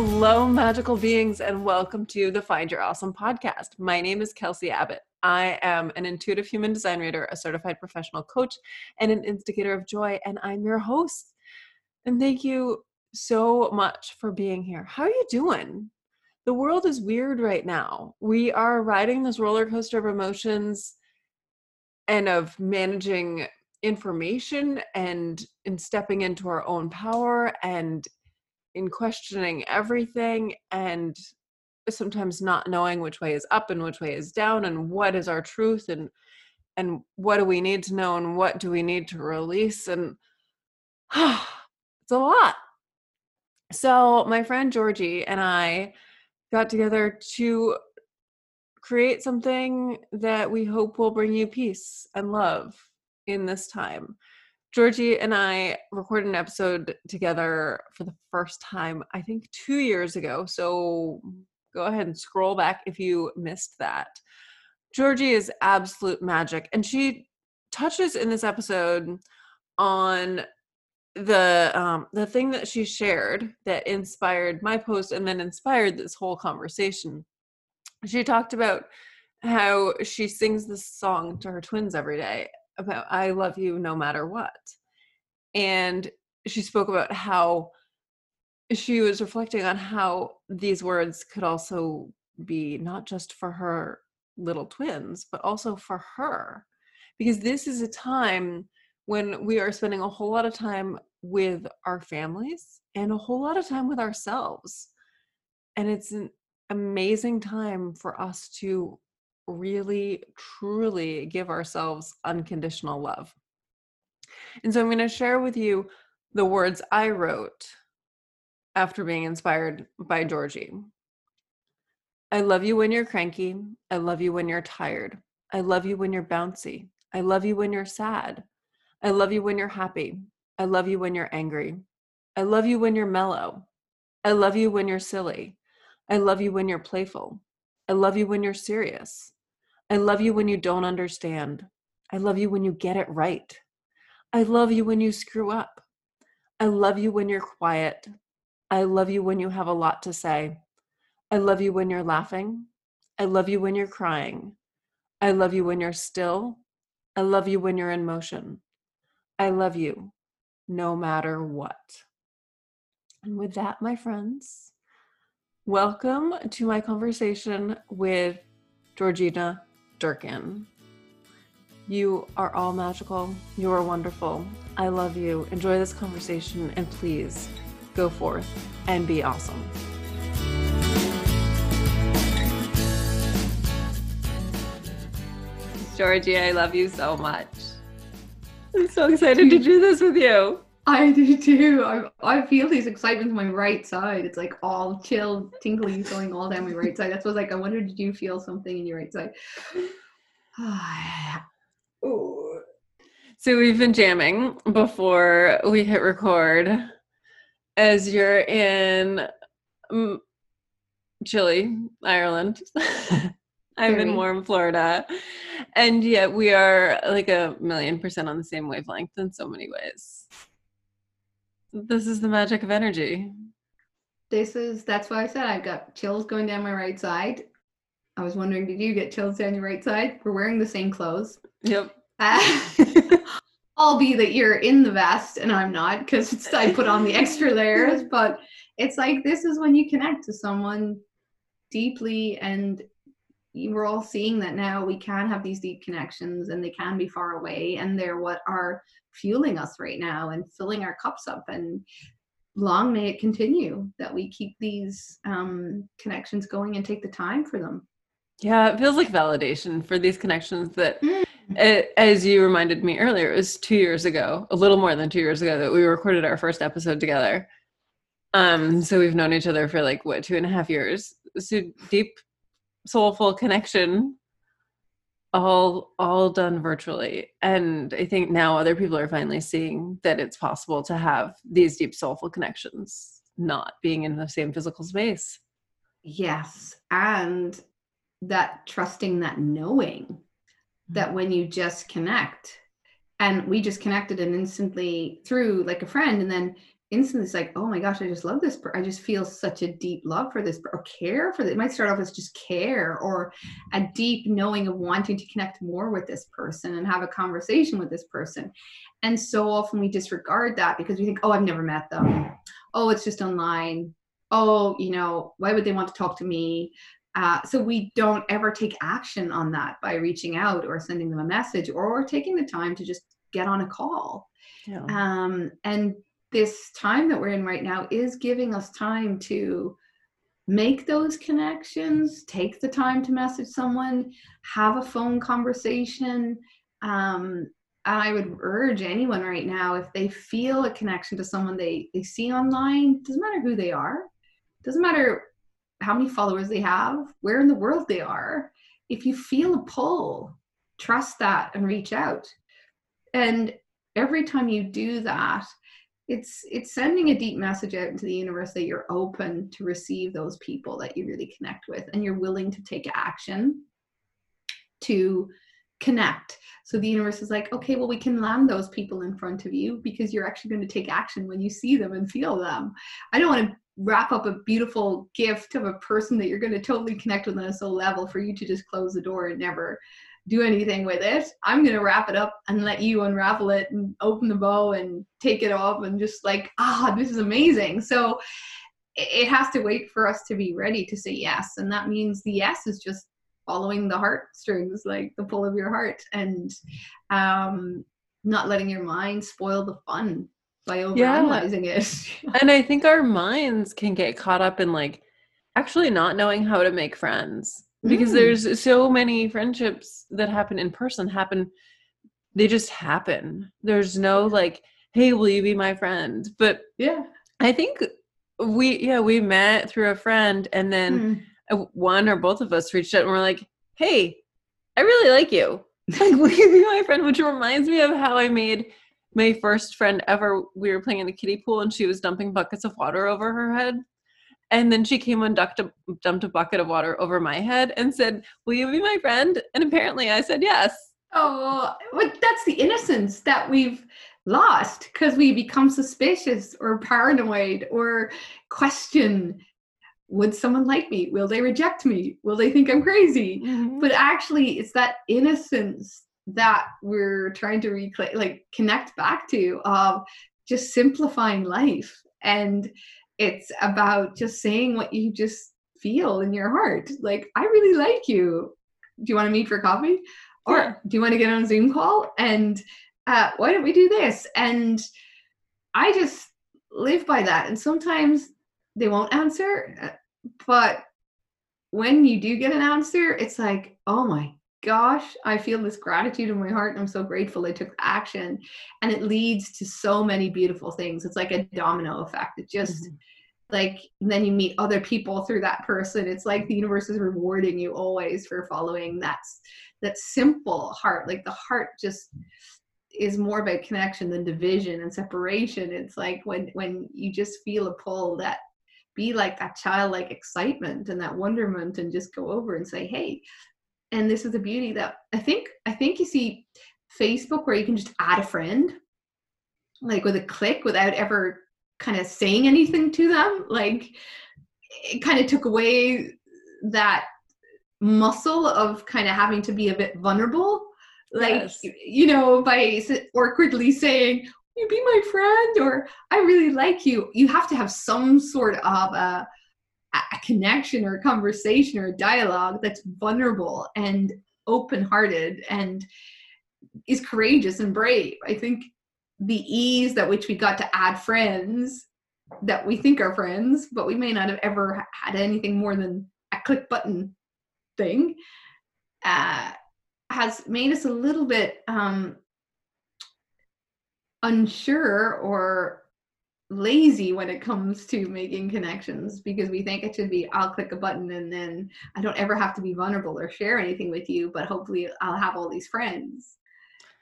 Hello, magical beings, and welcome to the Find Your Awesome podcast. My name is Kelsey Abbott. I am an intuitive human design reader, a certified professional coach, and an instigator of joy, and I'm your host. And thank you so much for being here. How are you doing? The world is weird right now. We are riding this roller coaster of emotions and of managing information and in stepping into our own power and in questioning everything and sometimes not knowing which way is up and which way is down and what is our truth and and what do we need to know and what do we need to release and it's a lot. So my friend georgie and i got together to create something that we hope will bring you peace and love in this time Georgie and I recorded an episode together for the first time, I think two years ago. So go ahead and scroll back if you missed that. Georgie is absolute magic. And she touches in this episode on the um the thing that she shared that inspired my post and then inspired this whole conversation she talked about how she sings this song to her twins every day about I love you no matter what. And she spoke about how she was reflecting on how these words could also be not just for her little twins, but also for her. Because this is a time when we are spending a whole lot of time with our families and a whole lot of time with ourselves. And it's an amazing time for us to really, truly give ourselves unconditional love. And so I'm going to share with you the words I wrote after being inspired by Georgie. I love you when you're cranky. I love you when you're tired. I love you when you're bouncy. I love you when you're sad. I love you when you're happy. I love you when you're angry. I love you when you're mellow. I love you when you're silly. I love you when you're playful. I love you when you're serious. I love you when you don't understand. I love you when you get it right. I love you when you screw up. I love you when you're quiet. I love you when you have a lot to say. I love you when you're laughing. I love you when you're crying. I love you when you're still. I love you when you're in motion. I love you no matter what. And with that, my friends, welcome to my conversation with Georgina Durcan. You are all magical. You are wonderful. I love you. Enjoy this conversation and please go forth and be awesome. Georgie, I love you so much. I'm so excited to do this with you. I do too. I, I feel these excitements on my right side. It's like all chill, tingly going all down my right side. That's what like I wonder did you feel something in your right side? so we've been jamming before we hit record as you're in um, chilly Ireland. I'm in warm Florida. And yet we are like a million percent on the same wavelength in so many ways. This is the magic of energy. This is that's why I said I've got chills going down my right side. I was wondering, did you get chills down your right side? We're wearing the same clothes. Yep. Uh, I'll be that you're in the vest and I'm not because I put on the extra layers. But it's like this is when you connect to someone deeply and we're all seeing that now we can have these deep connections and they can be far away and they're what are fueling us right now and filling our cups up and long may it continue that we keep these um, connections going and take the time for them. Yeah it feels like validation for these connections that mm. it, as you reminded me earlier it was two years ago a little more than two years ago that we recorded our first episode together. Um so we've known each other for like what two and a half years? So deep soulful connection all all done virtually and i think now other people are finally seeing that it's possible to have these deep soulful connections not being in the same physical space. Yes and that trusting that knowing that when you just connect and we just connected and instantly through like a friend and then instantly it's like, oh my gosh, I just love this. Per- I just feel such a deep love for this per- or care for this. It might start off as just care or a deep knowing of wanting to connect more with this person and have a conversation with this person. And so often we disregard that because we think, oh, I've never met them. Oh, it's just online. Oh, you know, why would they want to talk to me? Uh, so we don't ever take action on that by reaching out or sending them a message or taking the time to just get on a call. Yeah. Um, and this time that we're in right now is giving us time to make those connections, take the time to message someone, have a phone conversation. Um, I would urge anyone right now if they feel a connection to someone they, they see online, doesn't matter who they are, doesn't matter how many followers they have, where in the world they are. If you feel a pull, trust that and reach out. And every time you do that, it's it's sending a deep message out into the universe that you're open to receive those people that you really connect with and you're willing to take action to connect. So the universe is like okay well we can land those people in front of you because you're actually going to take action when you see them and feel them. I don't want to wrap up a beautiful gift of a person that you're going to totally connect with on a soul level for you to just close the door and never do anything with it. I'm going to wrap it up and let you unravel it and open the bow and take it off and just like, ah, this is amazing. So it has to wait for us to be ready to say yes. And that means the yes is just following the heartstrings, like the pull of your heart and um, not letting your mind spoil the fun by overanalyzing yeah. it. and I think our minds can get caught up in like actually not knowing how to make friends because mm. there's so many friendships that happen in person happen they just happen. There's no like hey will you be my friend? But yeah. I think we yeah we met through a friend and then mm. one or both of us reached out and we're like hey i really like you. Like will you be my friend? Which reminds me of how i made my first friend ever. We were playing in the kiddie pool and she was dumping buckets of water over her head and then she came and dumped a, dumped a bucket of water over my head and said, Will you be my friend? And apparently I said yes. Oh, but that's the innocence that we've lost because we become suspicious or paranoid or question would someone like me? Will they reject me? Will they think I'm crazy? Mm-hmm. But actually, it's that innocence that we're trying to reclaim, like connect back to of just simplifying life and it's about just saying what you just feel in your heart. Like, I really like you. Do you want to meet for coffee? Or yeah. do you want to get on a Zoom call? And uh, why don't we do this? And I just live by that. And sometimes they won't answer, uh, but when you do get an answer, it's like, oh my gosh, I feel this gratitude in my heart. And I'm so grateful I took action. And it leads to so many beautiful things. It's like a domino effect. It just, mm-hmm. like, then you meet other people through that person. It's like the universe is rewarding you always for following that, that simple heart. Like the heart just is more about connection than division and separation. It's like when, when you just feel a pull that be like that childlike excitement and that wonderment and just go over and say, hey, and this is the beauty that I think I think you see Facebook where you can just add a friend like with a click without ever kind of saying anything to them. Like it kind of took away that muscle of kind of having to be a bit vulnerable. Like yes. you know by awkwardly saying you be my friend or i really like you. You have to have some sort of a a connection or a conversation or a dialogue that's vulnerable and open hearted and is courageous and brave. I think the ease that which we got to add friends that we think are friends, but we may not have ever had anything more than a click button thing, uh, has made us a little bit um, unsure or lazy when it comes to making connections because we think it should be I'll click a button and then I don't ever have to be vulnerable or share anything with you, but hopefully I'll have all these friends.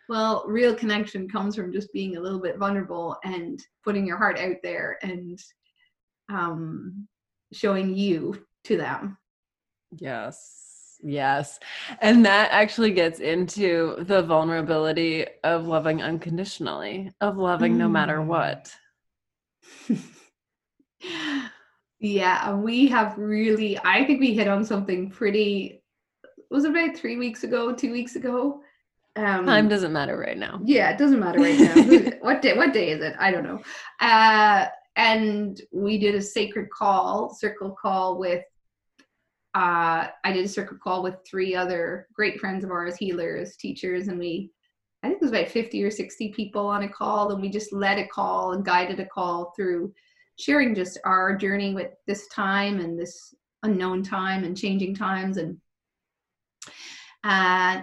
Well, real connection comes from just being a little bit vulnerable and putting your heart out there and um, showing you to them. Yes. Yes. And that actually gets into the vulnerability of loving unconditionally, of loving mm. no matter mm. what yeah, we have really, I think we hit on something pretty, was it about three weeks ago, two weeks ago? Um, Time doesn't matter right now. Yeah, it doesn't matter right now. what day? What day is it? I don't know. Uh, and we did a sacred call, circle call with. Uh, I did a circle call with three other great friends of ours, healers, teachers, and we. I think it was about fifty or sixty people on a call, and we just led a call and guided a call through sharing just our journey with this time and this unknown time and changing times and uh,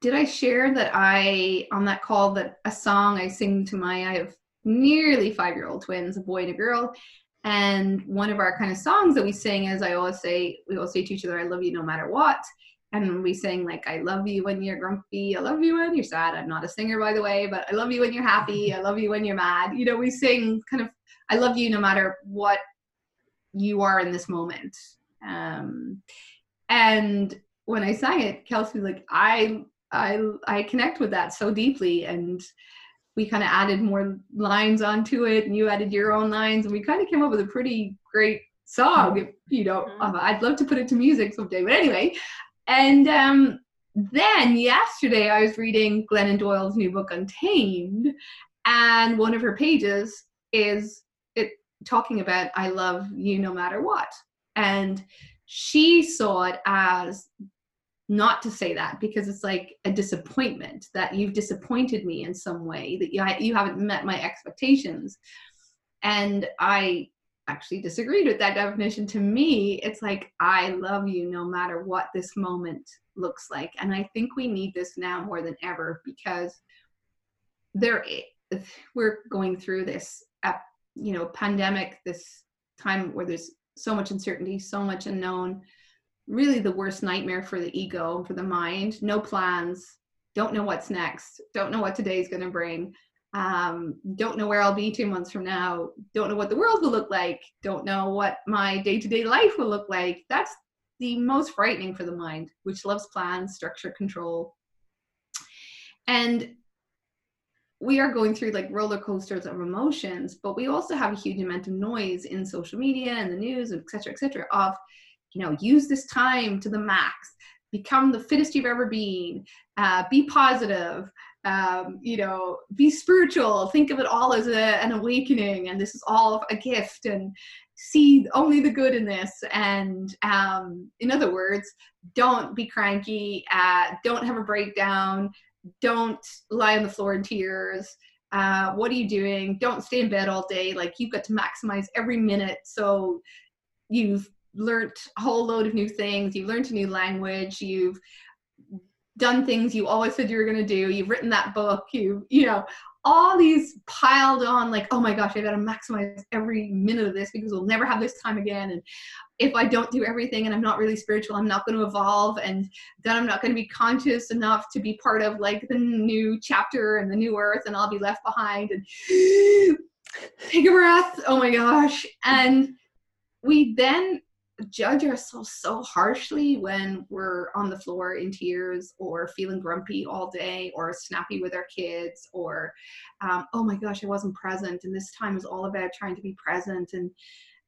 did I share that I on that call that a song I sing to my I have nearly five year old twins, a boy and a girl. And one of our kind of songs that we sing is I always say, we always say to each other, I love you no matter what. And we sing like, I love you when you're grumpy. I love you when you're sad. I'm not a singer, by the way, but I love you when you're happy. I love you when you're mad. You know, we sing kind of, I love you no matter what you are in this moment. Um, and when I sang it, Kelsey was like, I I I connect with that so deeply and we kind of added more lines onto it and you added your own lines and we kind of came up with a pretty great song if, you know mm-hmm. i'd love to put it to music someday but anyway and um, then yesterday i was reading glennon doyle's new book untamed and one of her pages is it talking about i love you no matter what. And she saw it as not to say that because it's like a disappointment that you've disappointed me in some way that you, you haven't met my expectations. And i actually disagreed with that definition. To me it's like i love you no matter what this moment looks like. And i think we need this now more than ever because there we're going through this uh, you know pandemic this time where there's so much uncertainty so much unknown really the worst nightmare for the ego, for the mind. No plans, don't know what's next, don't know what today's going to bring, um, don't know where I'll be two months from now, don't know what the world will look like, don't know what my day to day life will look like. That's the most frightening for the mind, which loves plans, structure, control. And we are going through like roller coasters of emotions, but we also have a huge amount of noise in social media and the news, et cetera, et cetera, of you know use this time to the max. Become the fittest you've ever been. Uh, be positive um, you know be spiritual think of it all as a, an awakening and this is all a gift and see only the good in this. And um, in other words don't be cranky uh, don't have a breakdown don't lie on the floor in tears uh, what are you doing? Don't stay in bed all day like you've got to maximize every minute. So you've learned a whole load of new things you've learned a new language you've done things you always said you were going to do. You've written that book. You you know all these piled on like oh my gosh i gotta maximize every minute of this because we'll never have this time again. And if i don't do everything and i'm not really spiritual i'm not going to evolve. And then i'm not going to be conscious enough to be part of like the new chapter and the new earth and i'll be left behind and take a breath. Oh my gosh. And we then judge ourselves so harshly when we're on the floor in tears or feeling grumpy all day or snappy with our kids or um, oh my gosh i wasn't present and this time is all about trying to be present and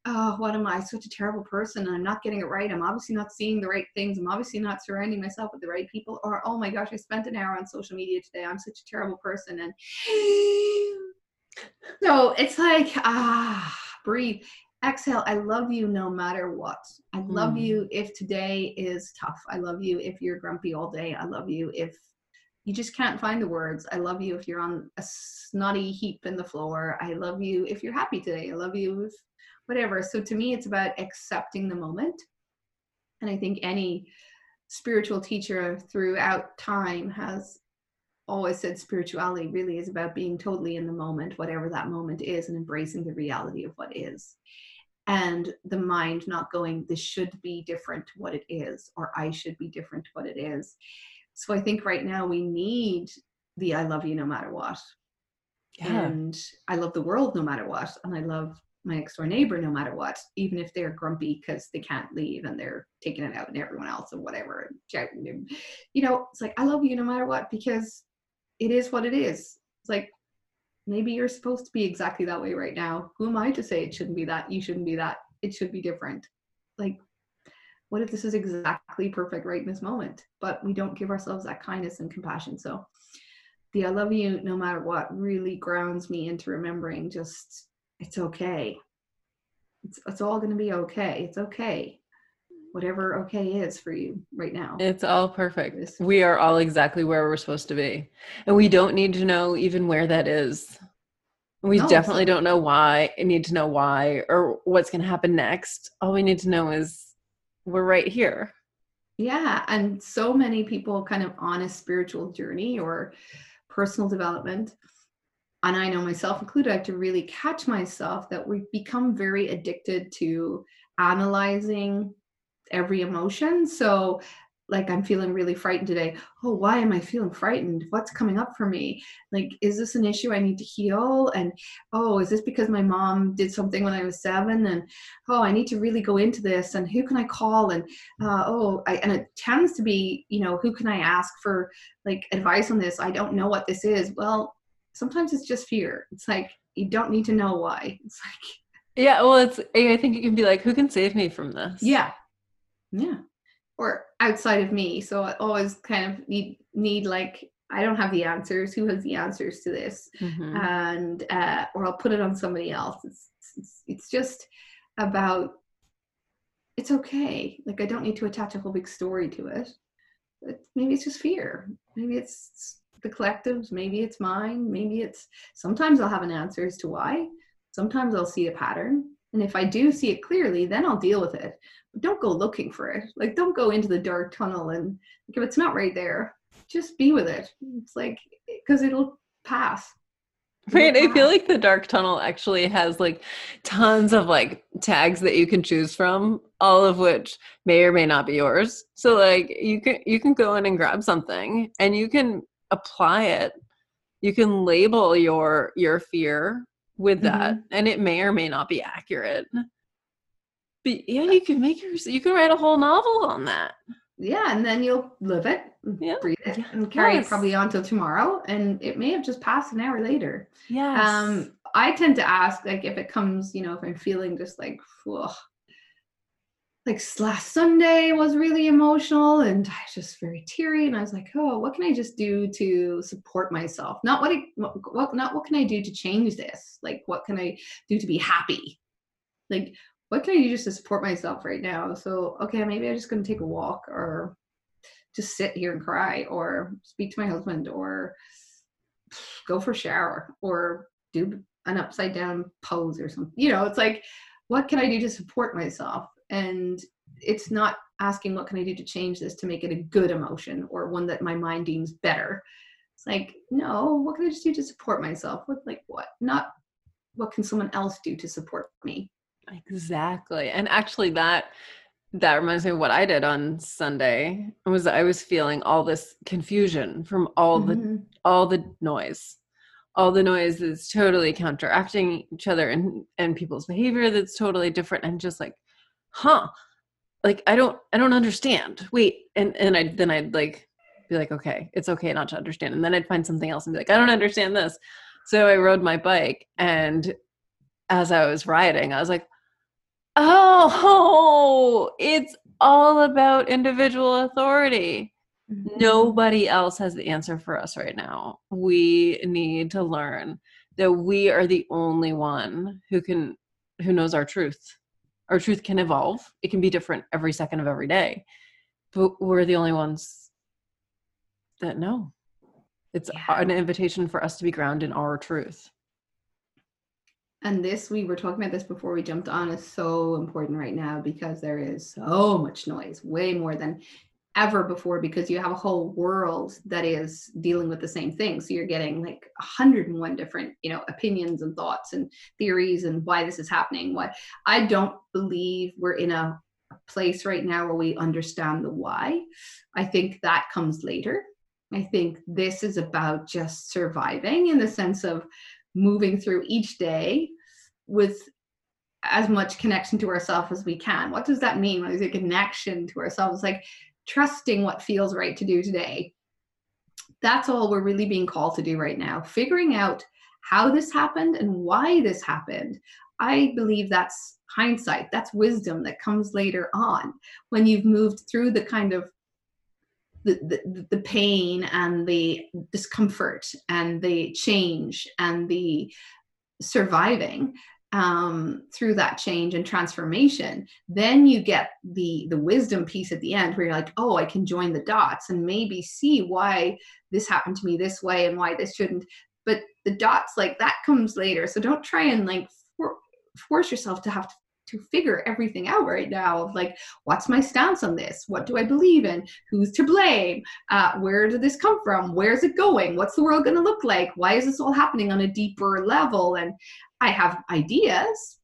oh what am i? Such a terrible person and i'm not getting it right. I'm obviously not seeing the right things. I'm obviously not surrounding myself with the right people. Or oh my gosh i spent an hour on social media today. I'm such a terrible person and so it's like ah breathe exhale i love you no matter what. I love mm. you if today is tough. I love you if you're grumpy all day. I love you if you just can't find the words. I love you if you're on a snotty heap in the floor. I love you if you're happy today. I love you if whatever. So to me it's about accepting the moment. And i think any spiritual teacher throughout time has always said spirituality really is about being totally in the moment, whatever that moment is, and embracing the reality of what is and the mind not going this should be different to what it is or i should be different to what it is. So i think right now we need the i love you no matter what. Yeah. and i love the world no matter what and i love my next door neighbor no matter what even if they're grumpy because they can't leave and they're taking it out on everyone else and whatever you know it's like i love you no matter what because it is what it is. It's like maybe you're supposed to be exactly that way right now. Who am I to say it shouldn't be that? You shouldn't be that. It should be different. Like, what if this is exactly perfect right in this moment? But we don't give ourselves that kindness and compassion. So, the I love you no matter what really grounds me into remembering just it's okay. It's, it's all going to be okay. It's okay whatever okay is for you right now. It's all perfect. We are all exactly where we're supposed to be. And we don't need to know even where that is. We no, definitely don't know why, need to know why or what's going to happen next. All we need to know is we're right here. Yeah. And so many people kind of on a spiritual journey or personal development. And I know myself included, I have to really catch myself that we become very addicted to analyzing every emotion. So like I'm feeling really frightened today. Oh, why am I feeling frightened? What's coming up for me? Like, is this an issue I need to heal? And oh, is this because my mom did something when I was seven? And oh, I need to really go into this. And who can I call? And uh, oh, I, and it tends to be, you know, who can I ask for like advice on this? I don't know what this is. Well, sometimes it's just fear. It's like you don't need to know why. It's like yeah, well, it's I think it can be like, who can save me from this? Yeah, yeah. Or outside of me so i always kind of need need like i don't have the answers who has the answers to this? Mm-hmm. and uh, or i'll put it on somebody else. It's, it's it's just about it's okay. Like i don't need to attach a whole big story to it. But maybe it's just fear. Maybe it's the collectives maybe it's mine maybe it's sometimes i'll have an answer as to why. Sometimes i'll see a pattern and if i do see it clearly then i'll deal with it don't go looking for it. Like, don't go into the dark tunnel and like, if it's not right there, just be with it. It's like, because it'll pass. Right. I feel like the dark tunnel actually has like tons of like tags that you can choose from, all of which may or may not be yours. So like you can you can go in and grab something and you can apply it. You can label your your fear with that mm-hmm. and it may or may not be accurate. But yeah, you can make your you can write a whole novel on that. Yeah, and then you'll live it, yeah. breathe it, and carry yes. it probably on till tomorrow. And it may have just passed an hour later. Yeah. Um, I tend to ask like if it comes, you know, if I'm feeling just like, like last Sunday was really emotional and I was just very teary and I was like, oh, what can I just do to support myself? Not what, I, what not what can I do to change this? Like what can I do to be happy? Like what can I do just to support myself right now? So, okay, maybe I'm just to take a walk or just sit here and cry or speak to my husband or go for a shower or do an upside down pose or something. You know, it's like, what can I do to support myself? And it's not asking what can I do to change this to make it a good emotion or one that my mind deems better. It's like, no, what can I just do to support myself? with like what? Not what can someone else do to support me? Exactly. And actually that that reminds me of what I did on Sunday. Was I was feeling all this confusion from all mm-hmm. the all the noise. All the noise is totally counteracting each other and and people's behavior that's totally different and just like, huh. Like I don't I don't understand. Wait. And and I then I'd like be like, okay, it's okay not to understand. And then I'd find something else and be like, I don't understand this. So I rode my bike and as I was riding, I was like, Oh, it's all about individual authority. Mm-hmm. Nobody else has the answer for us right now. We need to learn that we are the only one who can who knows our truth. Our truth can evolve. It can be different every second of every day. But we're the only ones that know. It's yeah. an invitation for us to be grounded in our truth and this we were talking about this before we jumped on is so important right now because there is so much noise way more than ever before because you have a whole world that is dealing with the same thing so you're getting like 101 different you know opinions and thoughts and theories and why this is happening what i don't believe we're in a place right now where we understand the why i think that comes later i think this is about just surviving in the sense of moving through each day with as much connection to ourselves as we can. What does that mean? What is a connection to ourselves? Like trusting what feels right to do today. That's all we're really being called to do right now. Figuring out how this happened and why this happened. I believe that's hindsight, that's wisdom that comes later on when you've moved through the kind of the, the, the pain and the discomfort and the change and the surviving um, through that change and transformation, then you get the the wisdom piece at the end where you're like, oh, I can join the dots and maybe see why this happened to me this way and why this shouldn't. But the dots like that comes later, so don't try and like for, force yourself to have to to figure everything out right now of like what's my stance on this? What do i believe in? Who's to blame? Uh, where did this come from? Where's it going? What's the world going to look like? Why is this all happening on a deeper level? And I have ideas,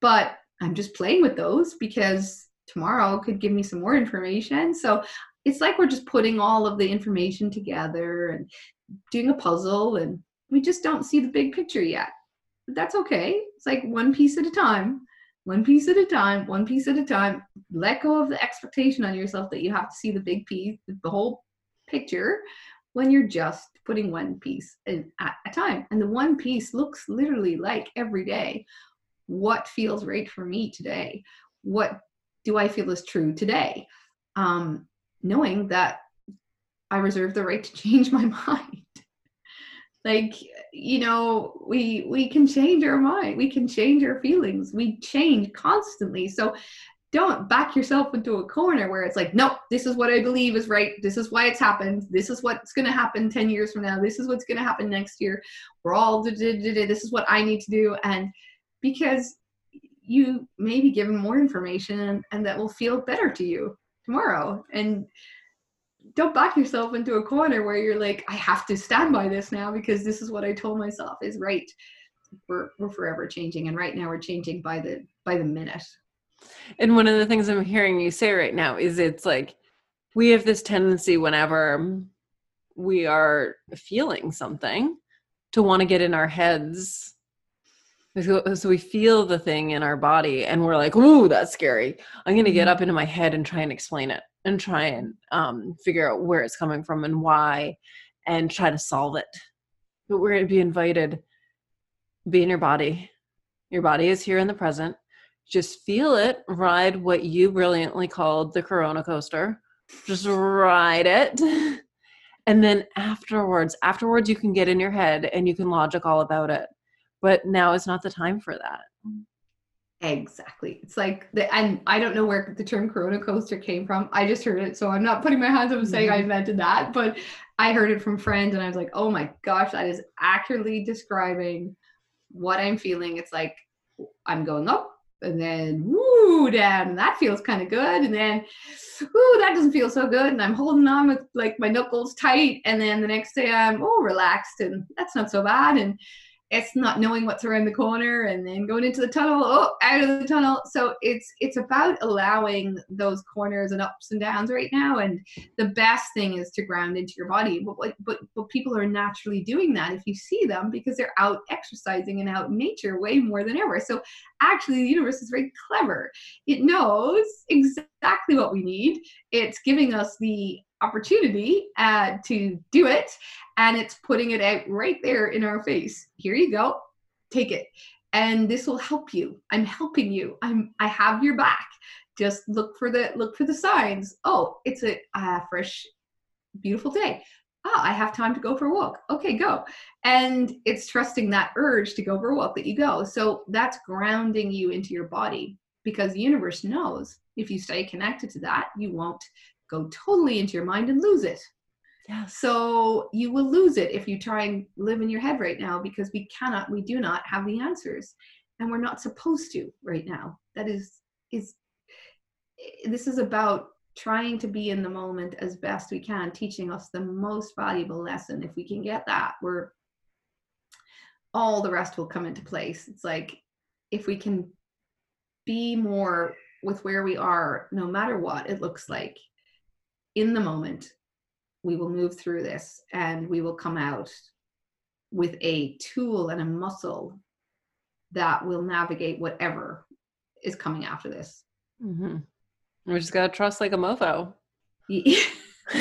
but I'm just playing with those because tomorrow could give me some more information. So it's like we're just putting all of the information together and doing a puzzle, and we just don't see the big picture yet. But that's okay. It's like one piece at a time, one piece at a time, one piece at a time. Let go of the expectation on yourself that you have to see the big piece, the whole picture when you're just putting one piece in, at a time. And the one piece looks literally like every day what feels right for me today? What do I feel is true today? Um, knowing that I reserve the right to change my mind. Like you know we we can change our mind we can change our feelings we change constantly so don't back yourself into a corner where it's like, nope, this is what I believe is right. This is why it's happened. This is what's going to happen 10 years from now. This is what's going to happen next year. We're all, this is what I need to do. And because you may be given more information and that will feel better to you tomorrow. And don't back yourself into a corner where you're like, I have to stand by this now because this is what I told myself is right. We're, we're forever changing. And right now we're changing by the, by the minute. And one of the things I'm hearing you say right now is it's like we have this tendency whenever we are feeling something to want to get in our heads. So we feel the thing in our body and we're like, ooh, that's scary. I'm going to get mm-hmm. up into my head and try and explain it and try and um, figure out where it's coming from and why and try to solve it. But we're going to be invited, be in your body. Your body is here in the present just feel it, ride what you brilliantly called the Corona coaster. Just ride it. And then afterwards, afterwards, you can get in your head and you can logic all about it. But now is not the time for that. Exactly. It's like the and I don't know where the term Corona coaster came from. I just heard it, so I'm not putting my hands up and saying mm-hmm. I invented that, but I heard it from friends and I was like, oh my gosh, that is accurately describing what I'm feeling. It's like I'm going up, and then woo down that feels kind of good and then ooh that doesn't feel so good and i'm holding on with like my knuckles tight and then the next day i'm oh relaxed and that's not so bad and it's not knowing what's around the corner and then going into the tunnel oh out of the tunnel. So it's it's about allowing those corners and ups and downs right now. And the best thing is to ground into your body. But but but people are naturally doing that if you see them because they're out exercising and out in nature way more than ever. So actually the universe is very clever. It knows exactly what we need. It's giving us the opportunity uh, to do it and it's putting it out right there in our face. Here you go. Take it. And this will help you. I'm helping you. I'm i have your back. Just look for the look for the signs. Oh it's a uh, fresh beautiful day. Ah i have time to go for a walk. Okay go. And it's trusting that urge to go for a walk that you go. So that's grounding you into your body because the universe knows if you stay connected to that you won't go totally into your mind and lose it. Yeah. So you will lose it if you try and live in your head right now because we cannot, we do not have the answers. And we're not supposed to right now. That is is this is about trying to be in the moment as best we can, teaching us the most valuable lesson. If we can get that, we're all the rest will come into place. It's like if we can be more with where we are, no matter what it looks like, in the moment, we will move through this and we will come out with a tool and a muscle that will navigate whatever is coming after this. Mm-hmm. We just gotta trust like a mofo. oh,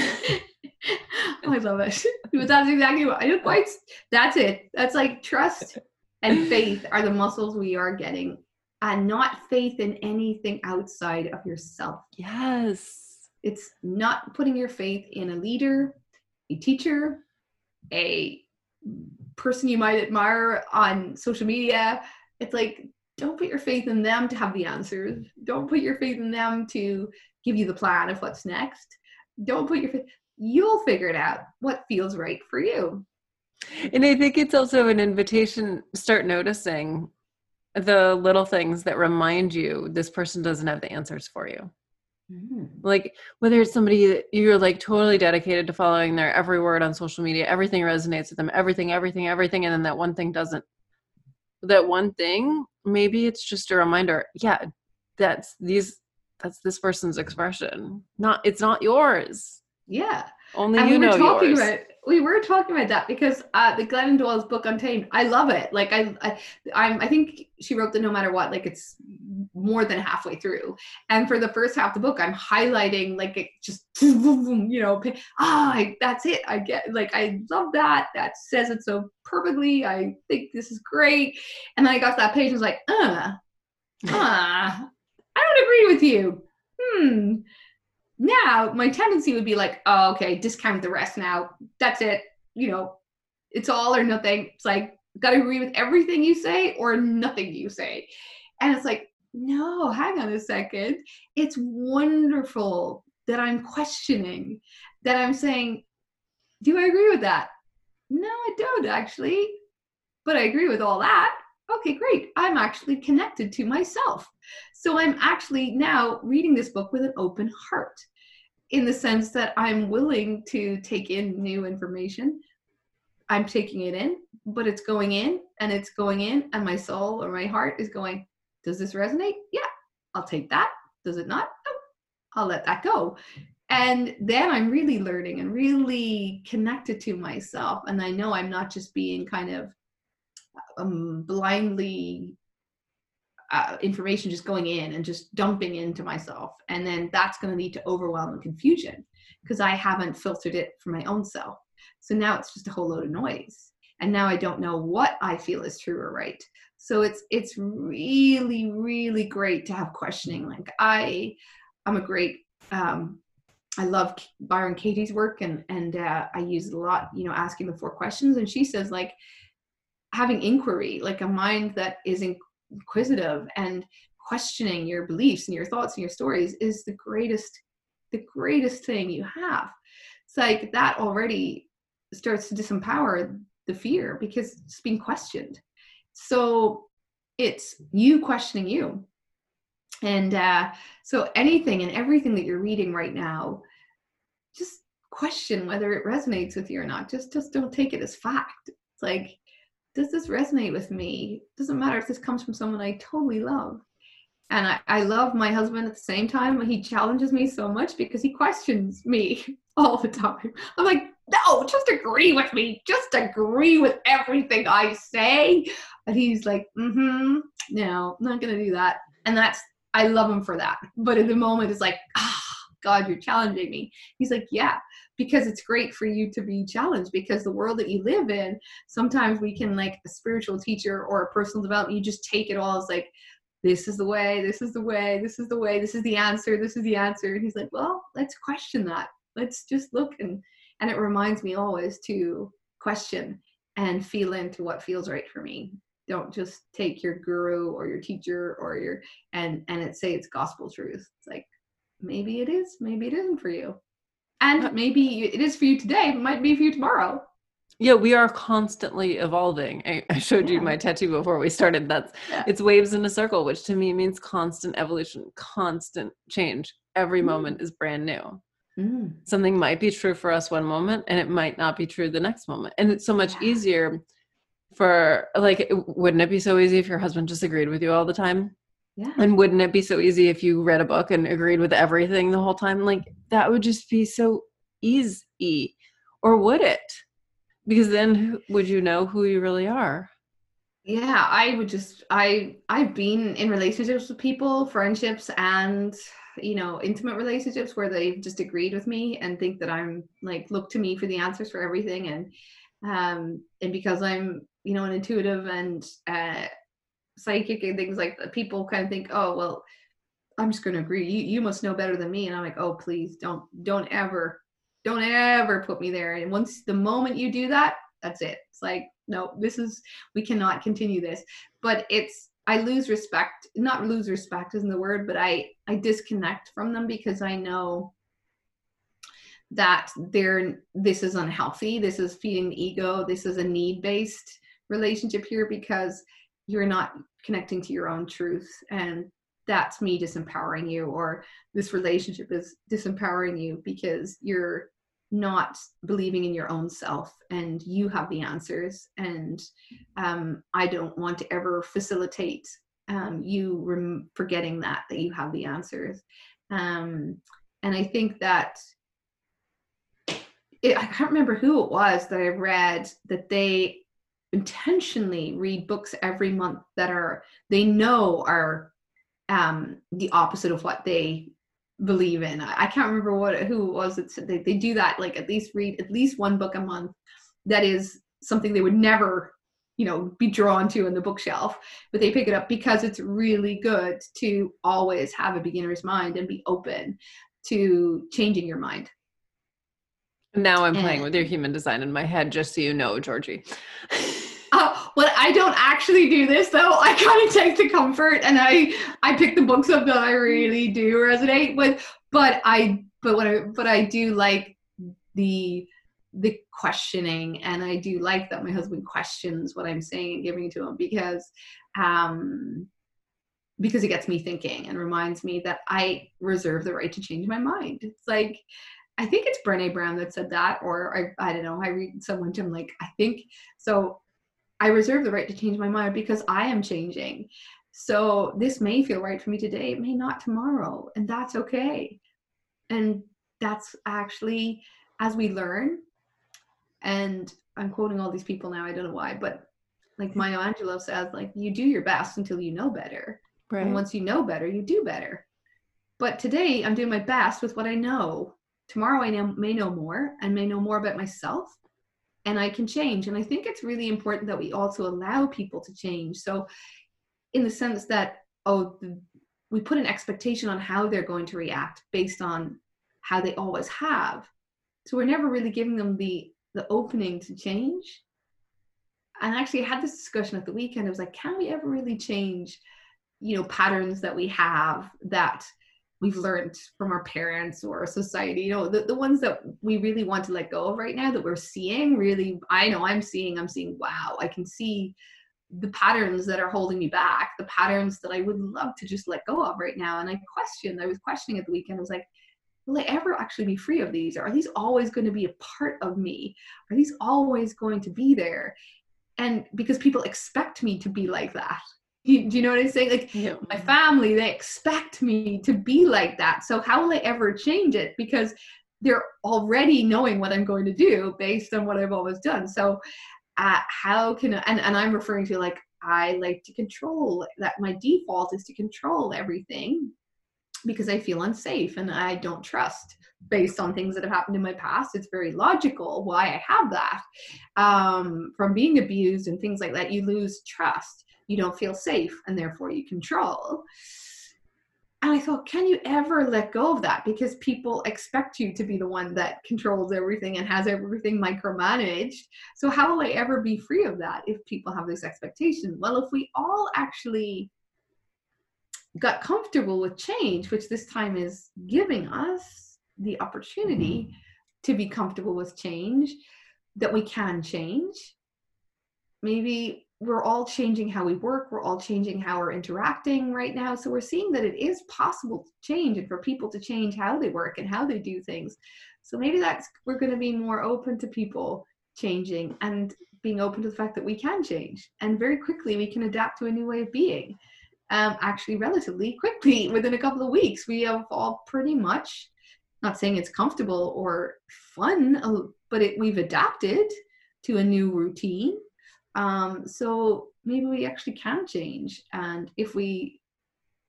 I love it. But that's exactly what I didn't quite That's it. That's like trust and faith are the muscles we are getting, and not faith in anything outside of yourself. Yes. It's not putting your faith in a leader, a teacher, a person you might admire on social media. It's like, don't put your faith in them to have the answers. Don't put your faith in them to give you the plan of what's next. Don't put your faith, you'll figure it out what feels right for you. And I think it's also an invitation start noticing the little things that remind you this person doesn't have the answers for you. Mm-hmm. Like whether it's somebody that you're like totally dedicated to following their every word on social media, everything resonates with them, everything, everything, everything, and then that one thing doesn't. That one thing, maybe it's just a reminder. Yeah, that's these. That's this person's expression. Not it's not yours. Yeah. Only and you we know talking yours. About, we were talking about that because uh, the Glennon Doyle's book Untamed, I love it. Like I, I, I'm, I think she wrote the No Matter What. Like it's more than halfway through, and for the first half of the book, I'm highlighting like it just, you know, ah, that's it. I get like I love that. That says it so perfectly. I think this is great. And then I got to that page and was like, uh, uh, I don't agree with you. Hmm now my tendency would be like, oh, okay, discount the rest now. That's it. You know, it's all or nothing. It's like, got to agree with everything you say or nothing you say. And it's like, no, hang on a second. It's wonderful that I'm questioning, that I'm saying, do I agree with that? No, I don't actually. But I agree with all that. Okay, great. I'm actually connected to myself. So I'm actually now reading this book with an open heart in the sense that I'm willing to take in new information. I'm taking it in, but it's going in and it's going in, and my soul or my heart is going, Does this resonate? Yeah, I'll take that. Does it not? No, I'll let that go. And then I'm really learning and really connected to myself. And I know I'm not just being kind of um, blindly uh, information just going in and just dumping into myself. And then that's going to lead to overwhelm and confusion because I haven't filtered it for my own self. So now it's just a whole load of noise. And now I don't know what I feel is true or right. So it's it's really really great to have questioning. Like I I'm a great um I love Byron Katie's work and and uh, I use a lot, you know, asking the four questions and she says like having inquiry, like a mind that is in, inquisitive and questioning your beliefs and your thoughts and your stories is the greatest the greatest thing you have. It's like that already starts to disempower the fear because it's being questioned. So it's you questioning you. And uh, so anything and everything that you're reading right now just question whether it resonates with you or not. Just just don't take it as fact. It's like does this resonate with me? Doesn't matter if this comes from someone I totally love. And I, I love my husband at the same time. He challenges me so much because he questions me all the time. I'm like, no, just agree with me. Just agree with everything I say. And he's like, mm-hmm, no, I'm not gonna do that. And that's I love him for that. But in the moment it's like, ah, God, you're challenging me. He's like, yeah, because it's great for you to be challenged because the world that you live in, sometimes we can like a spiritual teacher or a personal development, you just take it all as like, this is the way, this is the way, this is the way, this is the answer, this is the answer. And he's like, well, let's question that. Let's just look and and it reminds me always to question and feel into what feels right for me. Don't just take your guru or your teacher or your and and it say it's gospel truth. It's like maybe it is, maybe it isn't for you and maybe it is for you today but might be for you tomorrow yeah we are constantly evolving i, I showed yeah. you my tattoo before we started that's yeah. it's waves in a circle which to me means constant evolution constant change every mm. moment is brand new mm. something might be true for us one moment and it might not be true the next moment and it's so much yeah. easier for like wouldn't it be so easy if your husband disagreed with you all the time yeah. And wouldn't it be so easy if you read a book and agreed with everything the whole time? Like that would just be so easy. Or would it? Because then would you know who you really are? Yeah, I would just I I've been in relationships with people, friendships and you know, intimate relationships where they've just agreed with me and think that I'm like look to me for the answers for everything and um, and because I'm you know an intuitive and uh, psychic and things like that, people kind of think, oh well, I'm just going to agree. You you must know better than me, and I'm like, oh please don't don't ever don't ever put me there. And once the moment you do that, that's it. It's like no, this is we cannot continue this. But it's I lose respect. Not lose respect isn't the word, but I I disconnect from them because I know that they're this is unhealthy this is feeding the ego this is a need based relationship here because you're not connecting to your own truth and that's me disempowering you or this relationship is disempowering you because you're not believing in your own self and you have the answers. And um, i don't want to ever facilitate um, you rem- forgetting that that you have the answers. Um, and i think that it, I can't remember who it was that I read that they intentionally read books every month that are they know are um, the opposite of what they believe in. I, I can't remember what who it was that said they, they do that like at least read at least one book a month that is something they would never you know be drawn to in the bookshelf but they pick it up because it's really good to always have a beginner's mind and be open to changing your mind now I'm playing with your human design in my head, just so you know, Georgie. Uh, well, I don't actually do this though. I kind of take the comfort and I I pick the books up that I really do resonate with. But I but what I but I do like the the questioning and I do like that my husband questions what I'm saying and giving to him because um because it gets me thinking and reminds me that I reserve the right to change my mind. It's like I think it's Brene Brown that said that, or I, I don't know. I read someone to him like, I think so. I reserve the right to change my mind because I am changing. So this may feel right for me today, it may not tomorrow, and that's okay. And that's actually as we learn, and I'm quoting all these people now, I don't know why, but like Maya Angelou says, like you do your best until you know better. Right. And once you know better, you do better. But today I'm doing my best with what I know tomorrow I know, may know more and may know more about myself and I can change. And I think it's really important that we also allow people to change. So, in the sense that, oh, we put an expectation on how they're going to react based on how they always have. So, we're never really giving them the, the opening to change. And actually, I had this discussion at the weekend. I was like, can we ever really change, you know, patterns that we have that we've learned from our parents or society you know the, the ones that we really want to let go of right now that we're seeing really i know i'm seeing i'm seeing wow i can see the patterns that are holding me back the patterns that i would love to just let go of right now. And i questioned i was questioning at the weekend i was like will i ever actually be free of these? Are these always going to be a part of me? Are these always going to be there? And because people expect me to be like that do you know what I'm saying? Like yeah. my family, they expect me to be like that. So how will I ever change it? Because they're already knowing what I'm going to do based on what I've always done. So uh, how can I, and, and I'm referring to like I like to control that my default is to control everything because I feel unsafe and I don't trust based on things that have happened in my past. It's very logical why I have that. Um, from being abused and things like that, you lose trust you don't feel safe and therefore you control. And i thought can you ever let go of that? Because people expect you to be the one that controls everything and has everything micromanaged. So how will i ever be free of that if people have this expectation well if we all actually got comfortable with change which this time is giving us the opportunity mm-hmm. to be comfortable with change that we can change maybe we're all changing how we work we're all changing how we're interacting right now. So we're seeing that it is possible to change and for people to change how they work and how they do things. So maybe that's we're going to be more open to people changing and being open to the fact that we can change and very quickly we can adapt to a new way of being. Um, actually relatively quickly within a couple of weeks we have all pretty much not saying it's comfortable or fun uh, but it, we've adapted to a new routine um, so maybe we actually can change. And if we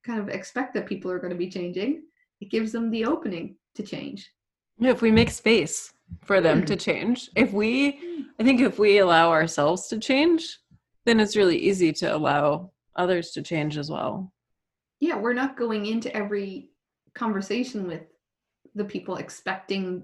kind of expect that people are going to be changing, it gives them the opening to change. Yeah, if we make space for them to change, if we I think if we allow ourselves to change, then it's really easy to allow others to change as well. Yeah, we're not going into every conversation with the people expecting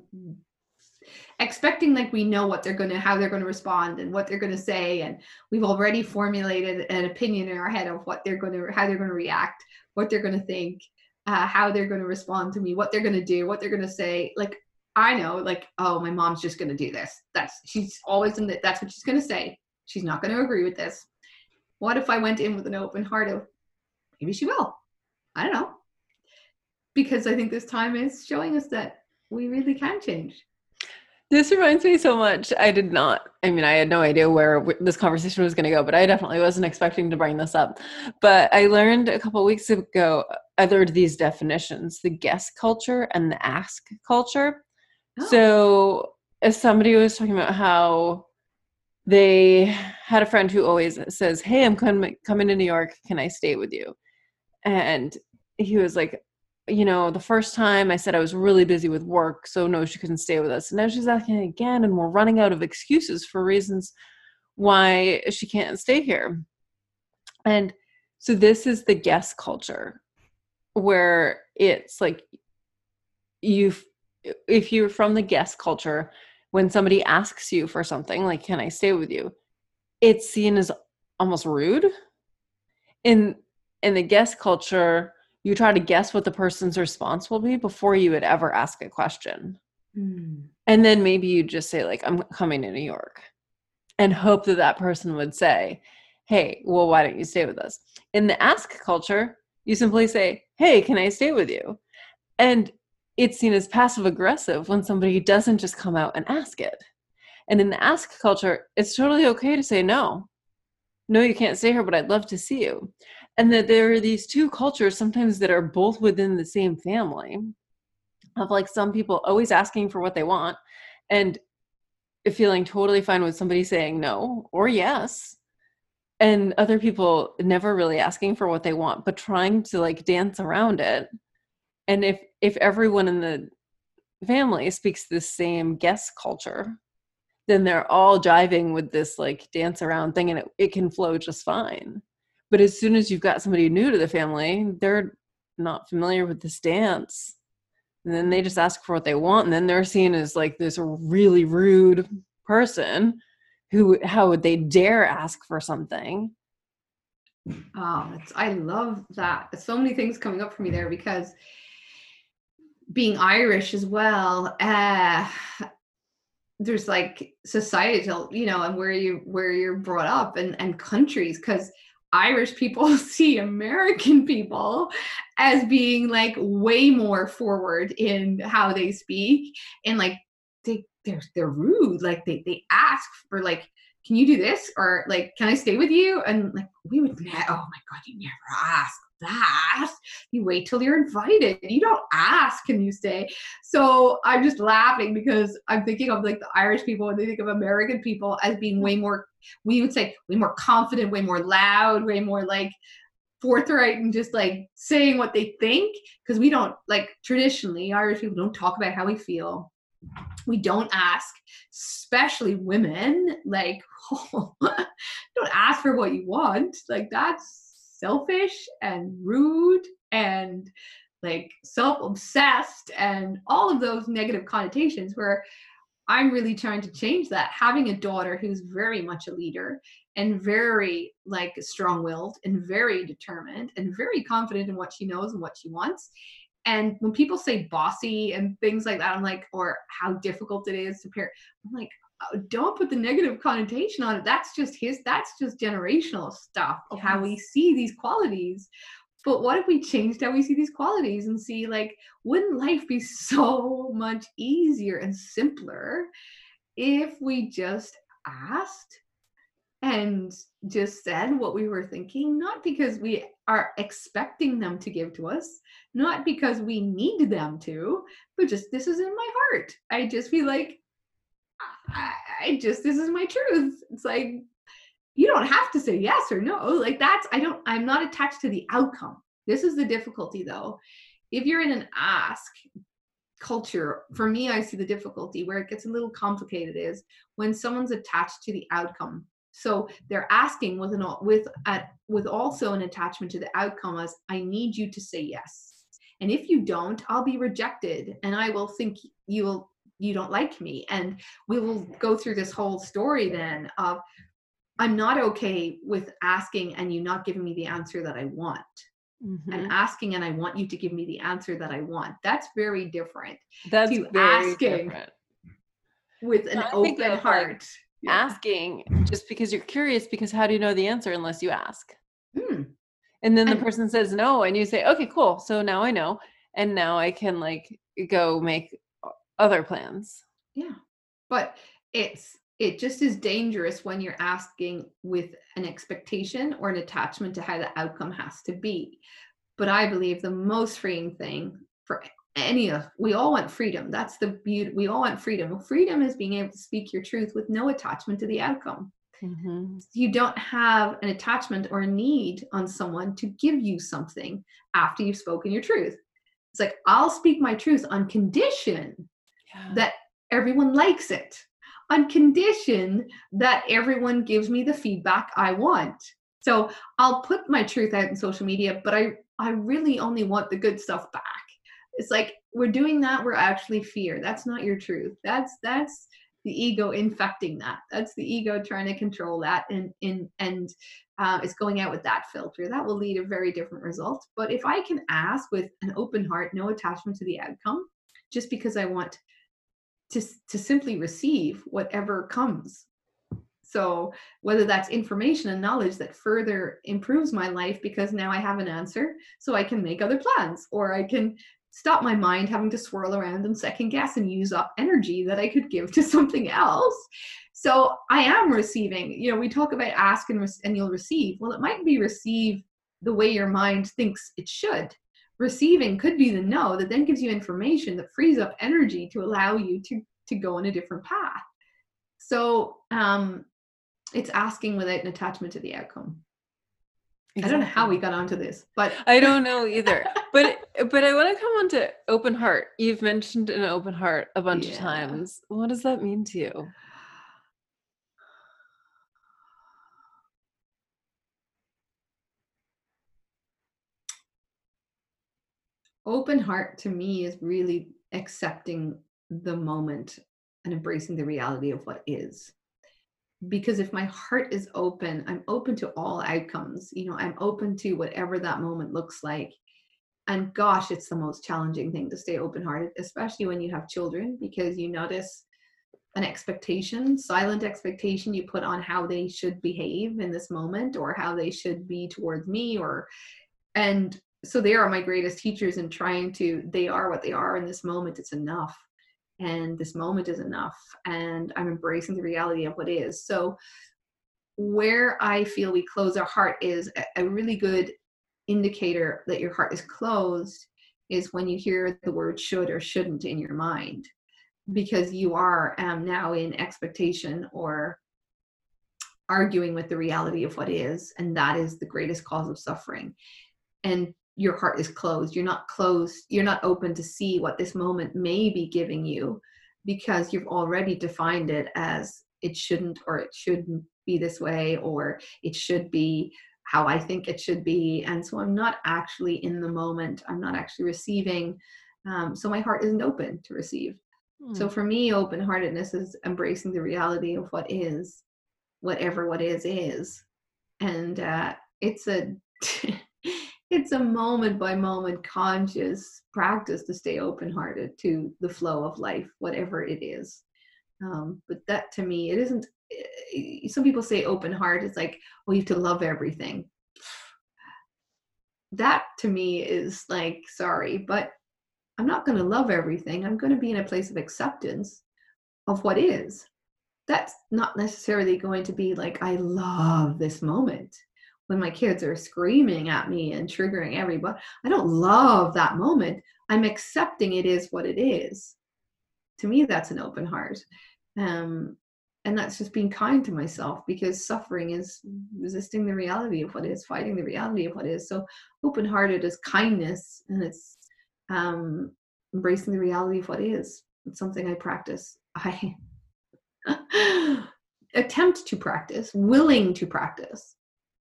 expecting like we know what they're going to how they're going to respond and what they're going to say and we've already formulated an opinion in our head of what they're going to how they're going to react what they're going to think uh, how they're going to respond to me what they're going to do what they're going to say. Like i know like oh my mom's just going to do this. That's she's always in the, that's what she's going to say. She's not going to agree with this. What if i went in with an open heart of maybe she will. I don't know. Because i think this time is showing us that we really can change this reminds me so much. I did not, I mean, I had no idea where this conversation was going to go, but I definitely wasn't expecting to bring this up. But I learned a couple weeks ago other these definitions the guess culture and the ask culture. Oh. So, as somebody was talking about how they had a friend who always says, Hey, I'm coming, coming to New York. Can I stay with you? And he was like, you know, the first time I said I was really busy with work, so no, she couldn't stay with us. And now she's asking again, and we're running out of excuses for reasons why she can't stay here. And so this is the guess culture where it's like you if you're from the guess culture when somebody asks you for something like can i stay with you it's seen as almost rude in in the guess culture you try to guess what the person's response will be before you would ever ask a question. Mm. And then maybe you just say, like, I'm coming to New York and hope that that person would say, Hey, well, why don't you stay with us? In the ask culture, you simply say, Hey, can I stay with you? And it's seen as passive aggressive when somebody doesn't just come out and ask it. And in the ask culture, it's totally okay to say no. No, you can't stay here, but I'd love to see you and that there are these two cultures sometimes that are both within the same family of like some people always asking for what they want and feeling totally fine with somebody saying no or yes and other people never really asking for what they want but trying to like dance around it. And if if everyone in the family speaks the same guess culture then they're all jiving with this like dance around thing and it, it can flow just fine but as soon as you've got somebody new to the family, they're not familiar with this dance. And then they just ask for what they want. And then they're seen as like this really rude person who, how would they dare ask for something? Oh, it's, I love that. So many things coming up for me there because being Irish as well, uh, there's like societal, you know, and where you where you're brought up and and countries because Irish people see American people as being like way more forward in how they speak and like they they're they're rude. Like they they ask for like can you do this? or like can I stay with you? and like we would oh my god you never ask that. You wait till you're invited. You don't ask, can you stay? So I'm just laughing because I'm thinking of like the Irish people and they think of American people as being way more, we would say, way more confident, way more loud, way more like forthright and just like saying what they think. Because we don't, like traditionally, Irish people don't talk about how we feel. We don't ask, especially women, like, don't ask for what you want. Like, that's selfish and rude and like self obsessed and all of those negative connotations where I'm really trying to change that. Having a daughter who's very much a leader and very like strong willed and very determined and very confident in what she knows and what she wants. And when people say bossy and things like that, I'm like, or how difficult it is to parent, I'm like, Uh, don't put the negative connotation on it. That's just his that's just generational stuff of yes. how we see these qualities. But what if we changed how we see these qualities and see like wouldn't life be so much easier and simpler if we just asked and just said what we were thinking? Not because we are expecting them to give to us not because we need them to but just this is in my heart. I just feel like I, I just this is my truth. It's like you don't have to say yes or no. Like that's I don't I'm not attached to the outcome. This is the difficulty though. If you're in an ask, culture for me i see the difficulty where it gets a little complicated is when someone's attached to the outcome so they're asking with an with at with also an attachment to the outcome as i need you to say yes and if you don't i'll be rejected and i will think you will you don't like me and we will go through this whole story then of i'm not okay with asking and you not giving me the answer that i want mm-hmm. and asking and I want you to give me the answer that I want. That's very different. That's to very asking different. with an open heart. Like yeah. Asking just because you're curious, because how do you know the answer unless you ask? Hmm. And then the and, person says no, and you say, okay, cool. So now I know. And now I can like go make other plans. Yeah. But it's it just is dangerous when you're asking with an expectation or an attachment to how the outcome has to be. But I believe the most freeing thing for any of we all want freedom. That's the beauty. We all want freedom. Freedom is being able to speak your truth with no attachment to the outcome. Mm-hmm. You don't have an attachment or a need on someone to give you something after you've spoken your truth. It's like, I'll speak my truth on condition yeah. that everyone likes it on condition that everyone gives me the feedback I want. So I'll put my truth out in social media, but I, I really only want the good stuff back. It's like we're doing that, we're actually fear. That's not your truth. That's that's the ego infecting that. That's the ego trying to control that and in and uh, it's going out with that filter. That will lead a very different result. But if I can ask with an open heart, no attachment to the outcome, just because I want to, to simply receive whatever comes. So, whether that's information and knowledge that further improves my life because now I have an answer, so I can make other plans, or I can stop my mind having to swirl around and second guess and use up energy that I could give to something else. So, I am receiving. You know, we talk about ask and, re- and you'll receive. Well, it might be receive the way your mind thinks it should receiving could be the no that then gives you information that frees up energy to allow you to to go in a different path. So um it's asking without an attachment to the outcome. Exactly. i don't know how we got onto this but i don't know either. But but i want to come on to open heart. You've mentioned an open heart a bunch yeah. of times. What does that mean to you open heart to me is really accepting the moment and embracing the reality of what is. Because if my heart is open i'm open to all outcomes you know i'm open to whatever that moment looks like. And gosh it's the most challenging thing to stay open hearted especially when you have children because you notice an expectation silent expectation you put on how they should behave in this moment or how they should be towards me or and so they are my greatest teachers in trying to they are what they are in this moment it's enough. And this moment is enough and i'm embracing the reality of what is. So where i feel we close our heart is a, really good indicator that your heart is closed is when you hear the word should or shouldn't in your mind. Because you are um, now in expectation or arguing with the reality of what is and that is the greatest cause of suffering. And your heart is closed. You're not closed you're not open to see what this moment may be giving you because you've already defined it as it shouldn't or it shouldn't be this way or it should be how i think it should be. And so i'm not actually in the moment. I'm not actually receiving um, so my heart isn't open to receive. Hmm. so for me open heartedness is embracing the reality of what is whatever what is is. And uh, it's a it's a moment by moment conscious practice to stay open hearted to the flow of life, whatever it is. Um, but that to me, it isn't. Eh, some people say open heart is like, well, you have to love everything. That to me is like, sorry, but I'm not going to love everything. I'm going to be in a place of acceptance of what is. That's not necessarily going to be like, I love this moment when my kids are screaming at me and triggering everybody. I don't love that moment. I'm accepting it is what it is. To me, that's an open heart. Um, and that's just being kind to myself because suffering is resisting the reality of what is, fighting the reality of what is. So open hearted is kindness and it's um, embracing the reality of what is. It's something I practice. I attempt to practice, willing to practice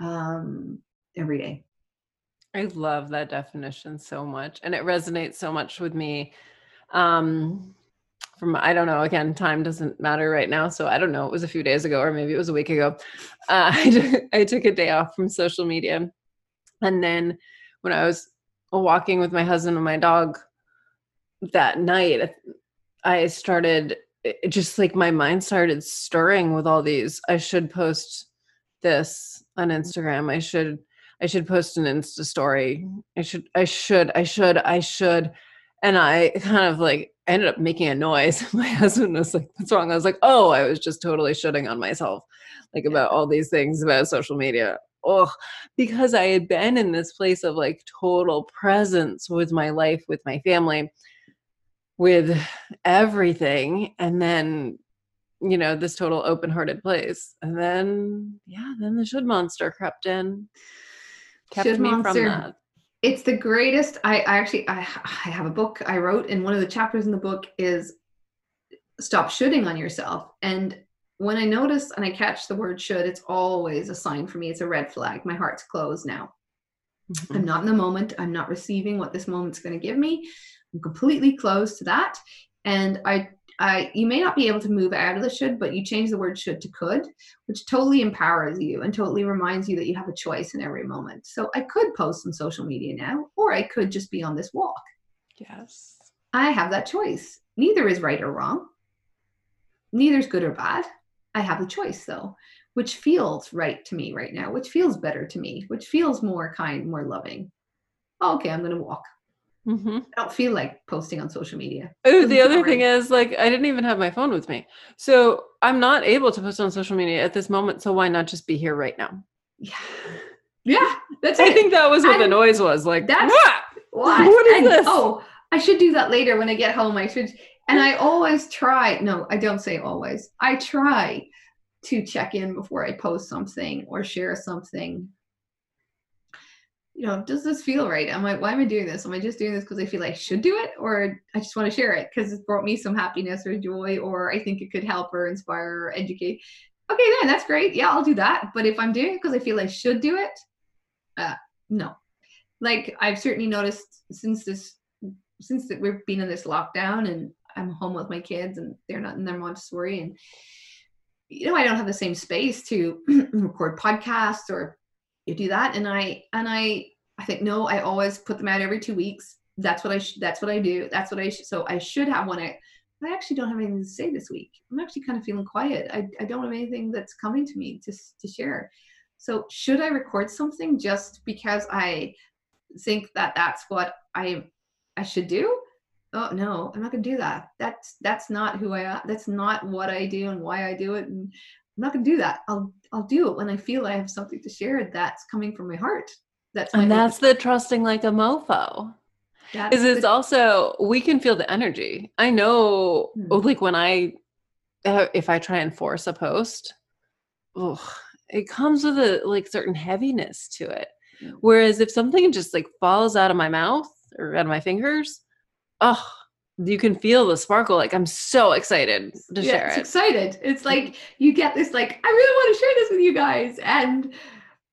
um, every day. I love that definition so much. And it resonates so much with me. Um, from, I don't know, again, time doesn't matter right now. So I don't know. It was a few days ago, or maybe it was a week ago. Uh, I, took, I took a day off from social media. And then when I was walking with my husband and my dog that night, I started just like my mind started stirring with all these. I should post this on Instagram. I should I should post an Insta story. I should I should I should I should. And I kind of like ended up making a noise. My husband was like, What's wrong? I was like, Oh, I was just totally shitting on myself, like about all these things about social media. Oh, because I had been in this place of like total presence with my life, with my family with everything and then you know this total open-hearted place and then yeah then the should monster crept in kept should me monster. from that It's the greatest. I, I actually I, I have a book I wrote, and one of the chapters in the book is stop shooting on yourself. And when I notice and I catch the word should, it's always a sign for me. It's a red flag. My heart's closed now. Mhm. I'm not in the moment. I'm not receiving what this moment's going to give me. I'm completely closed to that. And I, I, you may not be able to move out of the should, but you change the word should to could, which totally empowers you and totally reminds you that you have a choice in every moment. So I could post on social media now, or I could just be on this walk. yes I have that choice. Neither is right or wrong. Neither is good or bad. I have the choice though, which feels right to me right now, which feels better to me, which feels more kind, more loving. Okay, I'm going to walk. Hmm I don't feel like posting on social media. Oh, the other thing is like I didn't even have my phone with me. So I'm not able to post on social media at this moment. So why not just be here right now? Yeah. Yeah, that's I it. think that was what the noise was. Like that's- "Wah!" What? What is And- this? Oh, I should do that later when I get home. I should. And I always try. No, I don't say always. I try to check in before I post something or share something. You know, does this feel right? Am I? Why am I doing this? Am I just doing this because I feel I should do it, or I just want to share it because it's brought me some happiness or joy, or I think it could help or inspire or educate? Okay, then that's great. Yeah, I'll do that. But if I'm doing it because I feel I should do it, uh, no like I've certainly noticed since this since that we've been in this lockdown and I'm home with my kids and they're not in their Montessori and you know I don't have the same space to record podcasts or you do that and I and I I think no I always put them out every two weeks that's what I sh- that's what I do that's what I sh- so I should have one I I actually don't have anything to say this week I'm actually kind of feeling quiet I, I don't have anything that's coming to me to to share so should I record something just because I think that that's what I I should do. Oh no, I'm not gonna do that. That's that's not who I am. That's not what I do and why I do it. And I'm not gonna do that. I'll I'll do it when I feel I have something to share that's coming from my heart. That's my and that's the trusting like a mofo. that's is it's the- also we can feel the energy i know Hmm. oh, like when i uh, if i try and force a post ugh, it comes with a like certain heaviness to it Mm. whereas if something just like falls out of my mouth or out of my fingers oh you can feel the sparkle like i'm so excited to yeah, share it's it excited. It's like you get this like I really want to share this with you guys and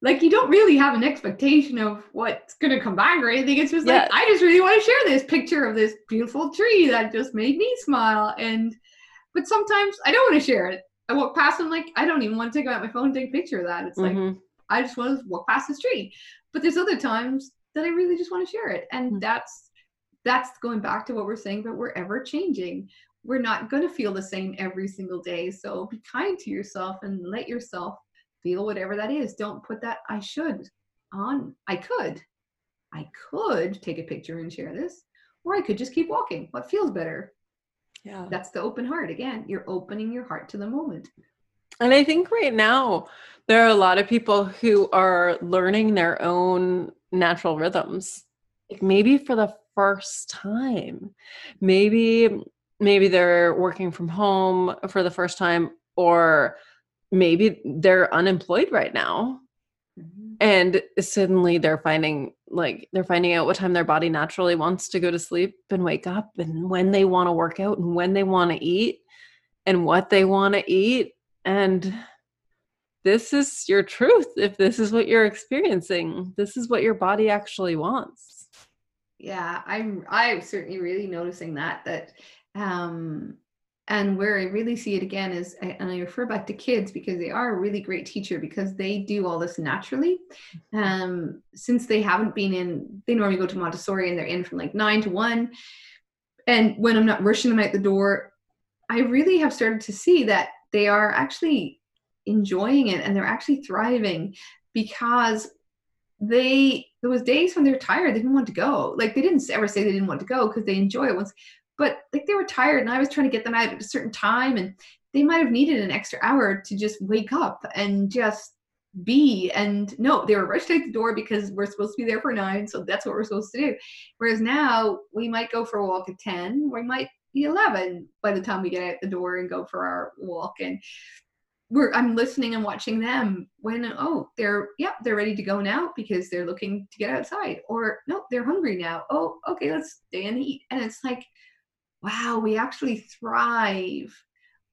like you don't really have an expectation of what's gonna come back or anything. It's just like I just really want to share this picture of this beautiful tree that just made me smile. And but sometimes I don't want to share it. I walk past and like I don't even want to take out my phone and take a picture of that. It's like Mhm. I just want to walk past this tree. But there's other times that I really just want to share it. And Mm. that's that's going back to what we're saying, but we're ever changing. We're not going to feel the same every single day. So be kind to yourself and let yourself feel whatever that is. Don't put that I should on. I could. I could take a picture and share this, or I could just keep walking. What feels better? yeah That's the open heart. Again, you're opening your heart to the moment. And I think right now there are a lot of people who are learning their own natural rhythms. Like maybe for the first time. Maybe maybe they're working from home for the first time or maybe they're unemployed right now. Mm-hmm. And suddenly they're finding like they're finding out what time their body naturally wants to go to sleep and wake up and when they want to work out and when they want to eat and what they want to eat. And this is your truth if this is what you're experiencing. This is what your body actually wants yeah i'm i'm certainly really noticing that that um and where i really see it again is and i refer back to kids because they are a really great teacher because they do all this naturally. Um since they haven't been in they normally go to montessori and they're in from like nine to one. And when i'm not rushing them out the door i really have started to see that they are actually enjoying it and they're actually thriving because they there was days when they're tired they didn't want to go. Like they didn't ever say they didn't want to go because they enjoy it once but like they were tired and i was trying to get them out at a certain time and they might have needed an extra hour to just wake up and just be and no they were rushed out the door because we're supposed to be there for nine so that's what we're supposed to do. Whereas now we might go for a walk at 10 we might be 11 by the time we get out the door and go for our walk and we're I'm listening and watching them when oh they're yeah they're ready to go now because they're looking to get outside. Or no they're hungry now. Oh okay let's stay and eat. And it's like wow we actually thrive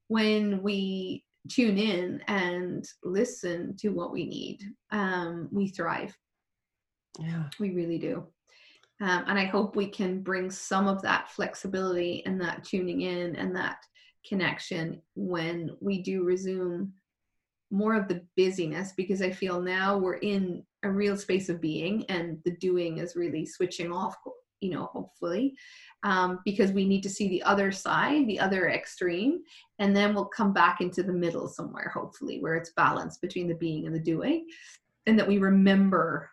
when we tune in and listen to what we need. Um we thrive. Yeah. We really do. Um, and i hope we can bring some of that flexibility and that tuning in and that connection when we do resume more of the busyness because I feel now we're in a real space of being and the doing is really switching off, you know, hopefully, um, because we need to see the other side, the other extreme, and then we'll come back into the middle somewhere, hopefully, where it's balanced between the being and the doing, and that we remember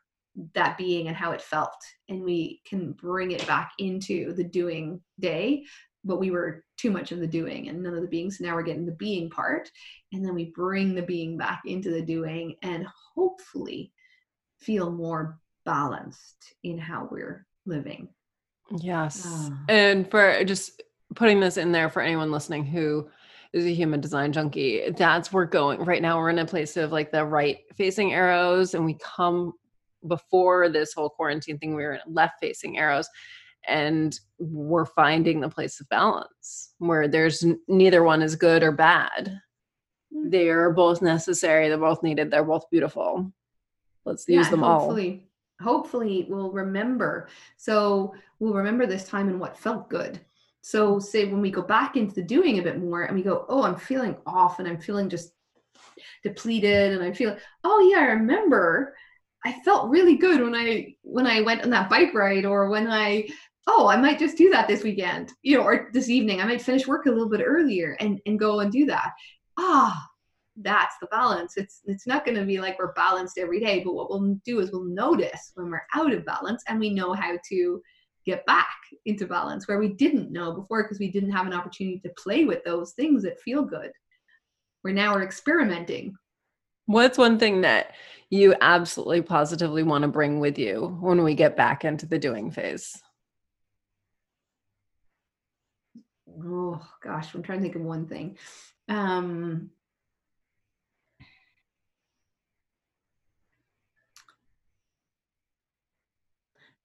that being and how it felt and we can bring it back into the doing day but we were too much of the doing and none of the being. So now we're getting the being part. And then we bring the being back into the doing and hopefully feel more balanced in how we're living. Yes. Oh. And for just putting this in there for anyone listening who is a human design junkie, that's where we're going right now. We're in a place of like the right facing arrows, and we come before this whole quarantine thing, we were in left facing arrows and we're finding the place of balance where there's neither one is good or bad. Mm. they're both necessary they're both needed they're both beautiful. Let's yeah, use them hopefully, all. hopefully we'll remember. So we'll remember this time and what felt good. So say when we go back into the doing a bit more and we go oh i'm feeling off and i'm feeling just depleted and i feel oh yeah i remember. I felt really good when I when I went on that bike ride or when I oh, I might just do that this weekend, you know, or this evening. I might finish work a little bit earlier and, and go and do that. Ah, that's the balance. It's it's not going to be like we're balanced every day, but what we'll do is we'll notice when we're out of balance and we know how to get back into balance where we didn't know before because we didn't have an opportunity to play with those things that feel good. Where now we're experimenting. What's one thing that you absolutely positively want to bring with you when we get back into the doing phase? Oh gosh, I'm trying to think of one thing. Um,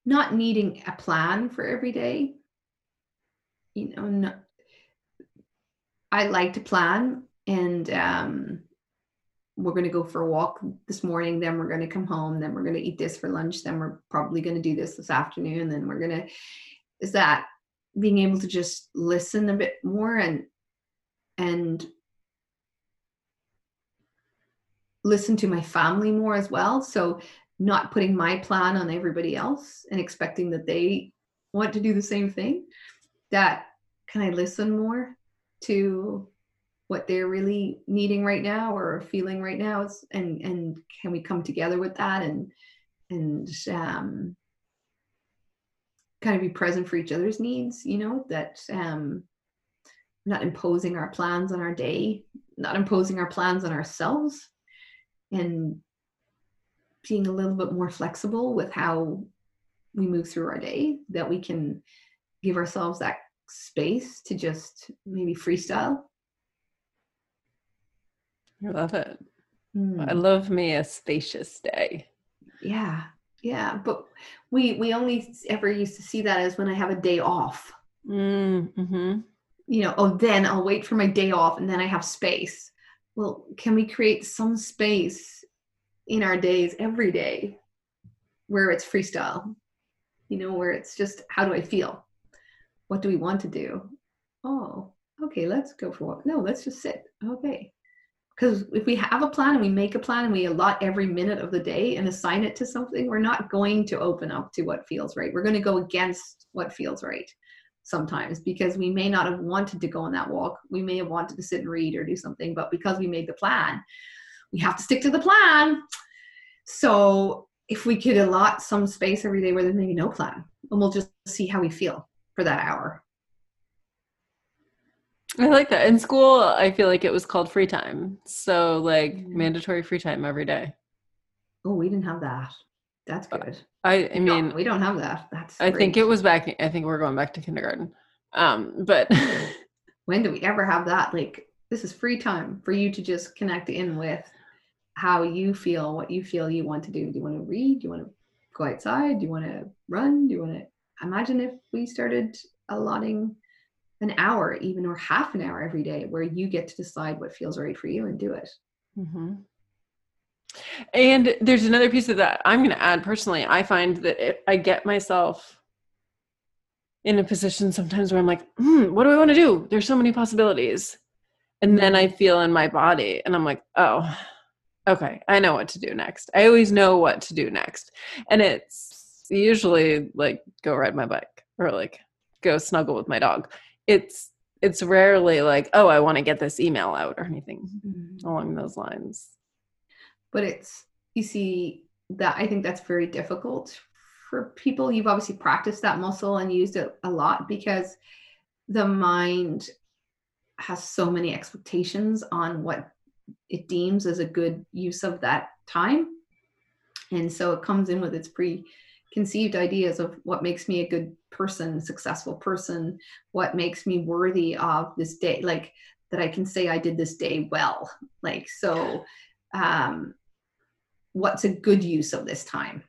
not needing a plan for every day. You know, not, I like to plan and um, we're going to go for a walk this morning then we're going to come home then we're going to eat this for lunch then we're probably going to do this this afternoon then we're going to is that being able to just listen a bit more and and listen to my family more as well. So not putting my plan on everybody else and expecting that they want to do the same thing that can i listen more to what they're really needing right now or feeling right now? Is, and and can we come together with that and and um kind of be present for each other's needs you know that um not imposing our plans on our day not imposing our plans on ourselves and being a little bit more flexible with how we move through our day that we can give ourselves that space to just maybe freestyle. I love it. Mm. i love me a spacious day. Yeah yeah but we we only ever used to see that as when i have a day off. Mm-hmm. you know oh then i'll wait for my day off and then i have space. Well can we create some space in our days every day where it's freestyle? You know where it's just how do i feel? What do we want to do? Oh okay let's go for what no let's just sit. Okay because if we have a plan and we make a plan and we allot every minute of the day and assign it to something we're not going to open up to what feels right. We're going to go against what feels right sometimes because we may not have wanted to go on that walk. We may have wanted to sit and read or do something but because we made the plan we have to stick to the plan. So if we could allot some space every day where there's maybe no plan and we'll just see how we feel for that hour I like that. In school, I feel like it was called free time. So, like, mm-hmm. mandatory free time every day. Oh, we didn't have that. That's uh, good. I, I mean, no, we don't have that. That's. I think it was back. I think we're going back to kindergarten. Um, but when do we ever have that? Like, this is free time for you to just connect in with how you feel, what you feel you want to do. Do you want to read? Do you want to go outside? Do you want to run? Do you want to imagine if we started allotting an hour even or half an hour every day where you get to decide what feels right for you and do it. Mm-hmm. and there's another piece of that i'm going to add personally. I find that i get myself in a position sometimes where i'm like hmm, what do i want to do? There's so many possibilities. And then i feel in my body and i'm like oh okay i know what to do next. I always know what to do next. And it's usually like go ride my bike or like go snuggle with my dog it's it's rarely like oh i want to get this email out or anything mm-hmm. along those lines. But it's you see that i think that's very difficult for people. You've obviously practiced that muscle and used it a lot because the mind has so many expectations on what it deems as a good use of that time. And so it comes in with its preconceived ideas of what makes me a good person, successful person, what makes me worthy of this day, like that I can say I did this day well. Like, so um, what's a good use of this time?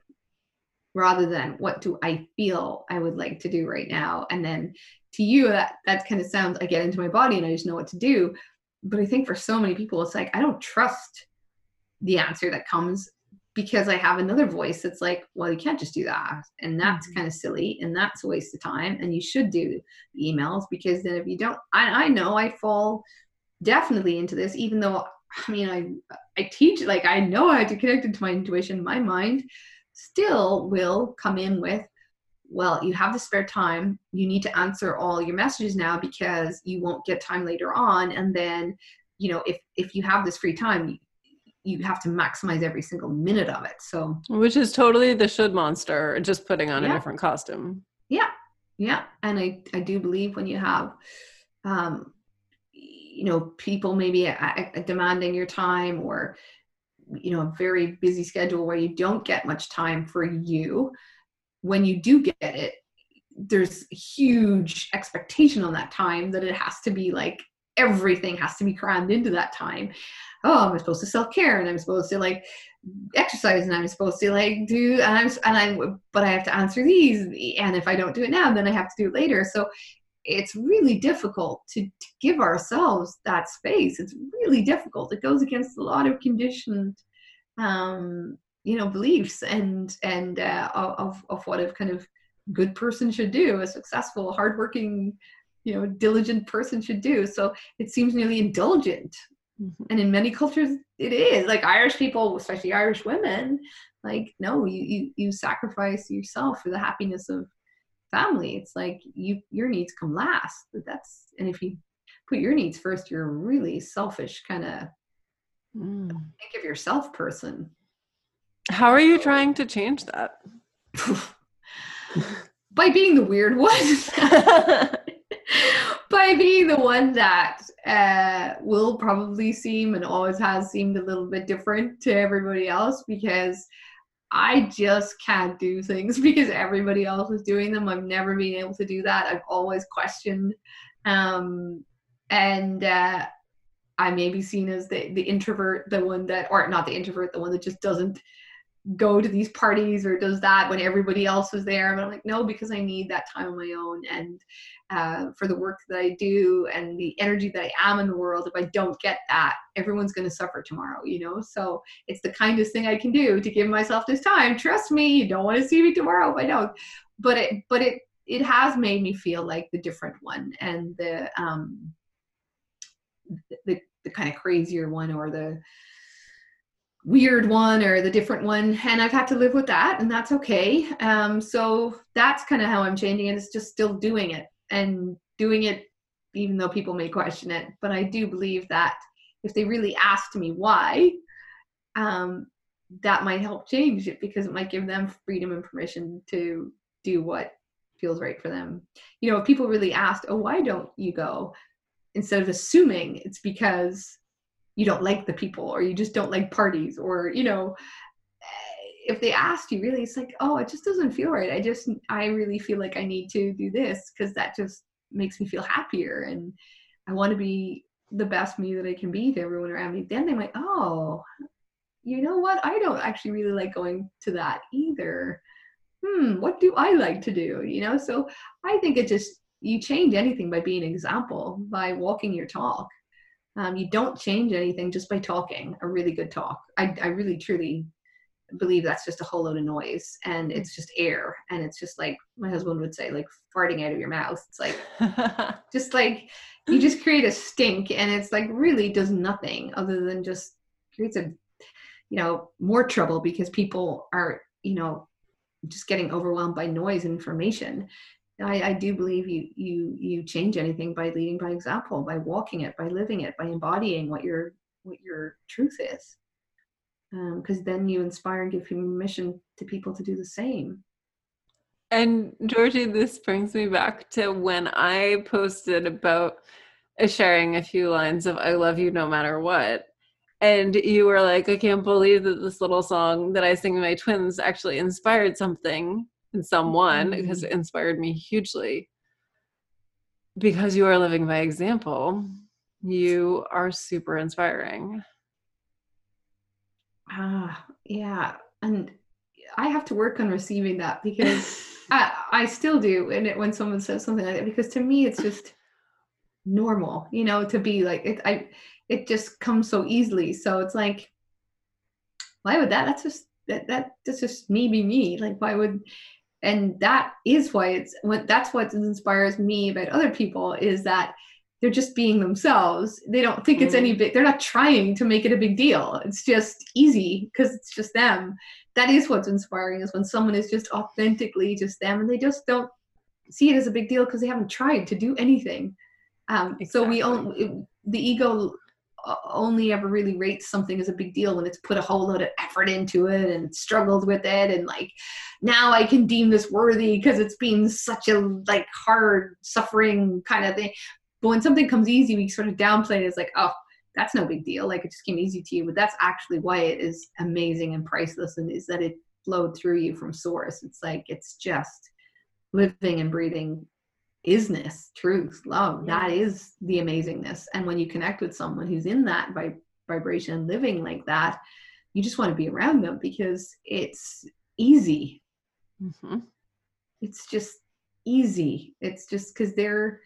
rather than what do I feel I would like to do right now. And then to you, that, that kind of sounds, I get into my body and I just know what to do. But I think for so many people, it's like, I don't trust the answer that comes because I have another voice that's like, well, you can't just do that. And that's mm-hmm. kind of silly and that's a waste of time. And you should do emails because then if you don't, I, I know I fall definitely into this, even though I mean, I, I teach, like, I know how to connect it to my intuition, my mind still will come in with, well, you have the spare time. You need to answer all your messages now because you won't get time later on. And then, you know, if, if you have this free time, you have to maximize every single minute of it. So, which is totally the should monster, just putting on yeah. a different costume. Yeah, yeah, and I I do believe when you have, um, you know, people maybe a, a demanding your time or, you know, a very busy schedule where you don't get much time for you. When you do get it, there's huge expectation on that time that it has to be like everything has to be crammed into that time oh, I'm supposed to self care and I'm supposed to like exercise and I'm supposed to like do and I'm and I'm but I have to answer these and if I don't do it now, then I have to do it later. So it's really difficult to, to give ourselves that space. It's really difficult. It goes against a lot of conditioned um, you know beliefs and and uh, of of what a kind of good person should do, a successful, hardworking, you know, diligent person should do. So it seems nearly indulgent Mm-hmm. And in many cultures, it is like Irish people, especially Irish women, like no, you you you sacrifice yourself for the happiness of family. It's like you your needs come last. But that's and if you put your needs first, you're a really selfish kind of mm. think of yourself person. How are you trying to change that? By being the weird one. by being the one that uh, will probably seem and always has seemed a little bit different to everybody else because I just can't do things because everybody else is doing them. I've never been able to do that. I've always questioned. Um, and uh, I may be seen as the, the introvert, the one that, or not the introvert, the one that just doesn't go to these parties or does that when everybody else was there. but I'm like, no, because I need that time on my own. And uh, for the work that I do and the energy that I am in the world, if I don't get that, everyone's going to suffer tomorrow, you know? So it's the kindest thing I can do to give myself this time. Trust me, you don't want to see me tomorrow if I don't. But it, but it, it has made me feel like the different one and the, um, the, the kind of crazier one or the, weird one or the different one and i've had to live with that and that's okay. Um, so that's kind of how i'm changing it is just still doing it and doing it even though people may question it but i do believe that if they really asked me why um, that might help change it because it might give them freedom and permission to do what feels right for them. You know if people really asked oh why don't you go? instead of assuming it's because you don't like the people or you just don't like parties or you know if they asked you really it's like oh it just doesn't feel right. I just i really feel like i need to do this because that just makes me feel happier and i want to be the best me that i can be to everyone around me. Then they might oh you know what? I don't actually really like going to that either. Hmm what do i like to do? You know so i think it just you change anything by being an example by walking your talk um, you don't change anything just by talking a really good talk. I, I really truly believe that's just a whole load of noise and it's just air and it's just like my husband would say like farting out of your mouth it's like just like you just create a stink and it's like really does nothing other than just creates a you know more trouble because people are you know just getting overwhelmed by noise and information I, I do believe you you you change anything by leading by example, by walking it, by living it, by embodying what your what your truth is. Because um, then you inspire and give permission to people to do the same. And Georgie, this brings me back to when I posted about sharing a few lines of "I love you no matter what," and you were like, "I can't believe that this little song that I sing to my twins actually inspired something." Someone mm-hmm. has inspired me hugely. Because you are living by example you are super inspiring. Ah yeah and i have to work on receiving that because I, I still do and it, when someone says something like that because to me it's just normal you know to be like it i it just comes so easily. So it's like why would that that's just that, that that's just me be me. Like why would and that is why it's what that's what inspires me about other people is that they're just being themselves they don't think mm it's any mm. big they're not trying to make it a big deal it's just easy because it's just them that is what's inspiring is when someone is just authentically just them and they just don't see it as a big deal because they haven't tried to do anything um, exactly. so we own the ego only ever really rates something as a big deal when it's put a whole lot of effort into it and struggled with it and like now i can deem this worthy because it's been such a like hard suffering kind of thing. But when something comes easy we sort of downplay it. As like oh that's no big deal. Like it just came easy to you. But that's actually why it is amazing and priceless and is that it flowed through you from source. It's like it's just living and breathing isness, truth, love. That is the amazingness. And when you connect with someone who's in that vib- vibration, living like that, you just want to be around them because it's easy. Mm-hmm. It's just easy. It's just because they're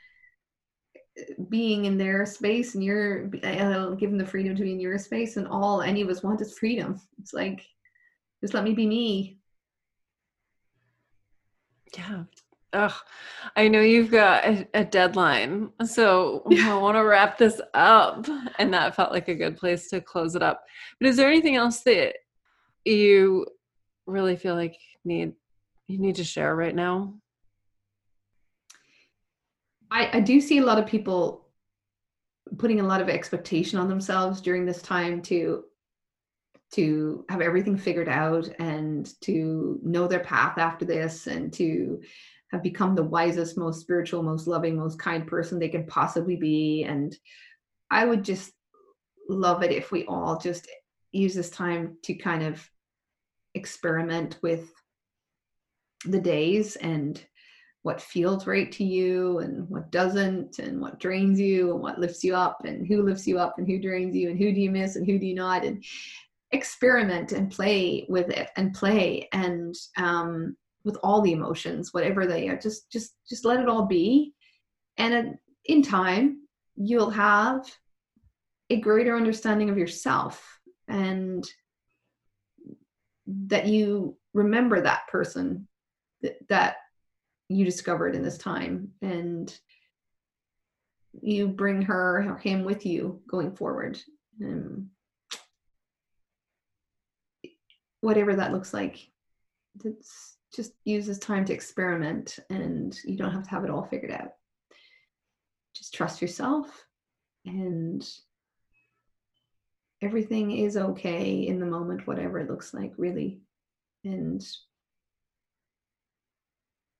being in their space and you're uh, given the freedom to be in your space and all any of us want is freedom it's like just let me be me yeah Ugh, I know you've got a, a deadline, so I want to wrap this up, and that felt like a good place to close it up. But is there anything else that you really feel like need you need to share right now? I, I do see a lot of people putting a lot of expectation on themselves during this time to to have everything figured out and to know their path after this and to have become the wisest, most spiritual, most loving, most kind person they can possibly be. And I would just love it if we all just use this time to kind of experiment with the days and what feels right to you and what doesn't and what drains you and what lifts you up and who lifts you up and who drains you and who do you miss and who do you not and experiment and play with it and play and um, with all the emotions whatever they are just just just let it all be. And in time you'll have a greater understanding of yourself and that you remember that person that, that you discovered in this time. And you bring her or him with you going forward. Um, whatever that looks like it's just use this time to experiment and you don't have to have it all figured out. Just trust yourself and everything is okay in the moment whatever it looks like really. And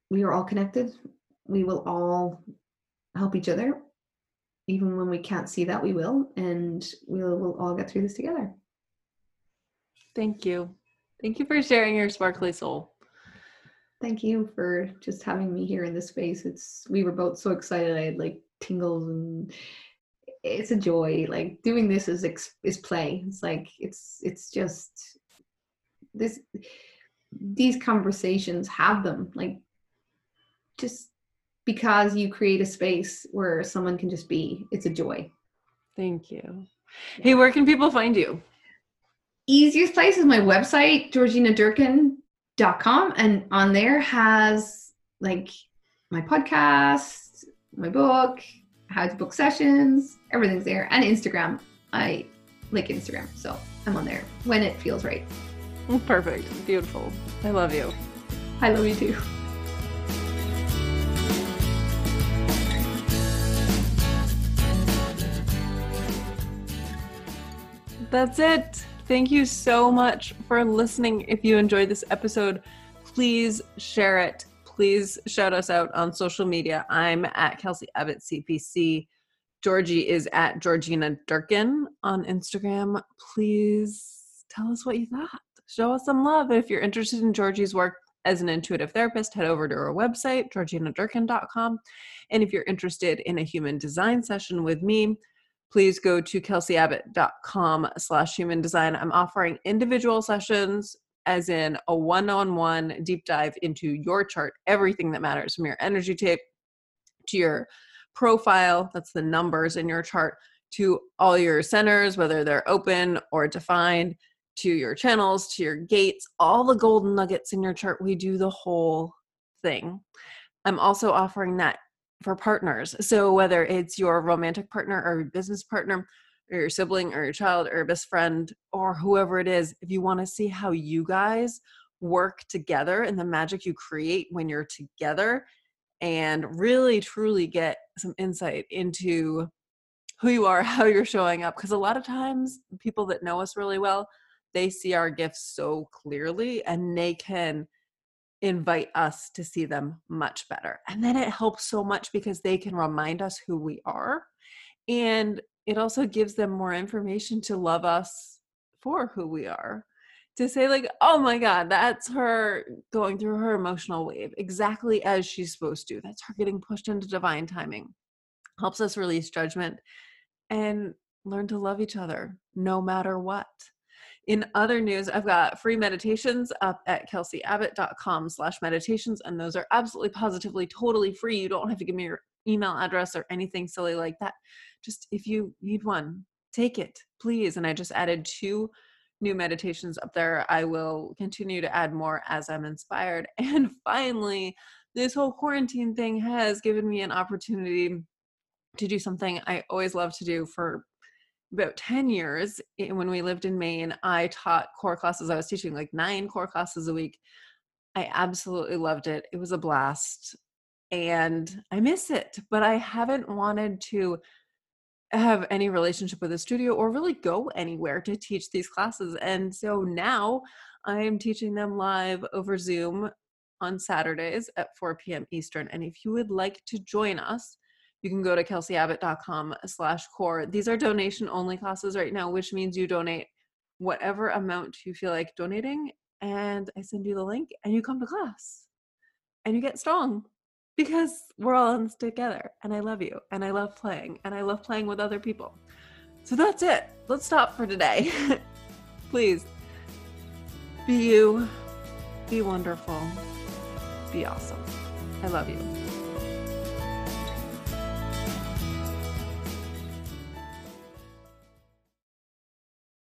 we are all connected. We will all help each other. Even when we can't see that we will and we'll, we'll all get through this together. Thank you. Thank you for sharing your sparkly soul thank you for just having me here in this space. It's we were both so excited. I had like tingles and it's a joy like doing this is is play. It's like it's it's just this these conversations have them like just because you create a space where someone can just be it's a joy. Thank you. Hey where can people find you? Easiest place is my website georginadurcan.com and on there has like my podcast my book how to book sessions everything's there and instagram. I like instagram so i'm on there when it feels right. Oh, perfect. Beautiful. I love you. I love you too. That's it. Thank you so much for listening. If you enjoyed this episode, please share it. Please shout us out on social media. I'm at Kelsey Abbott CPC. Georgie is at Georgina Durcan on Instagram. Please tell us what you thought. Show us some love. If you're interested in Georgie's work as an intuitive therapist, head over to her website, georginadurcan.com. And if you're interested in a human design session with me, please go to kelseyabbott.com slash human design. I'm offering individual sessions as in a one-on-one deep dive into your chart, everything that matters from your energy tape to your profile, that's the numbers in your chart, to all your centers, whether they're open or defined, to your channels, to your gates, all the golden nuggets in your chart. We do the whole thing. I'm also offering that for partners. So whether it's your romantic partner or business partner, or your sibling or your child or best friend or whoever it is, if you want to see how you guys work together and the magic you create when you're together and really truly get some insight into who you are, how you're showing up. Because a lot of times, people that know us really well, they see our gifts so clearly and they can invite us to see them much better. And then it helps so much because they can remind us who we are. And it also gives them more information to love us for who we are. To say, like, oh my God, that's her going through her emotional wave exactly as she's supposed to. That's her getting pushed into divine timing. Helps us release judgment and learn to love each other no matter what. In other news, I've got free meditations up at kelseyabbott.com slash meditations, and those are absolutely positively totally free. You don't have to give me your email address or anything silly like that. Just if you need one, take it, please. And I just added two new meditations up there. I will continue to add more as I'm inspired. And finally, this whole quarantine thing has given me an opportunity to do something I always love to do for about 10 years eh, when we lived in Maine, I taught core classes. I was teaching like nine core classes a week. I absolutely loved it. It was a blast and I miss it, but I haven't wanted to have any relationship with a studio or really go anywhere to teach these classes. And so now I am teaching them live over Zoom on Saturdays at 4 p.m. Eastern. And if you would like to join us, you can go to kelseyabbott.com slash core. These are donation only classes right now, which means you donate whatever amount you feel like donating. And I send you the link and you come to class and you get strong because we're all in this together. And I love you and I love playing and I love playing with other people. So that's it. Let's stop for today. please be you, be wonderful, be awesome. I love you.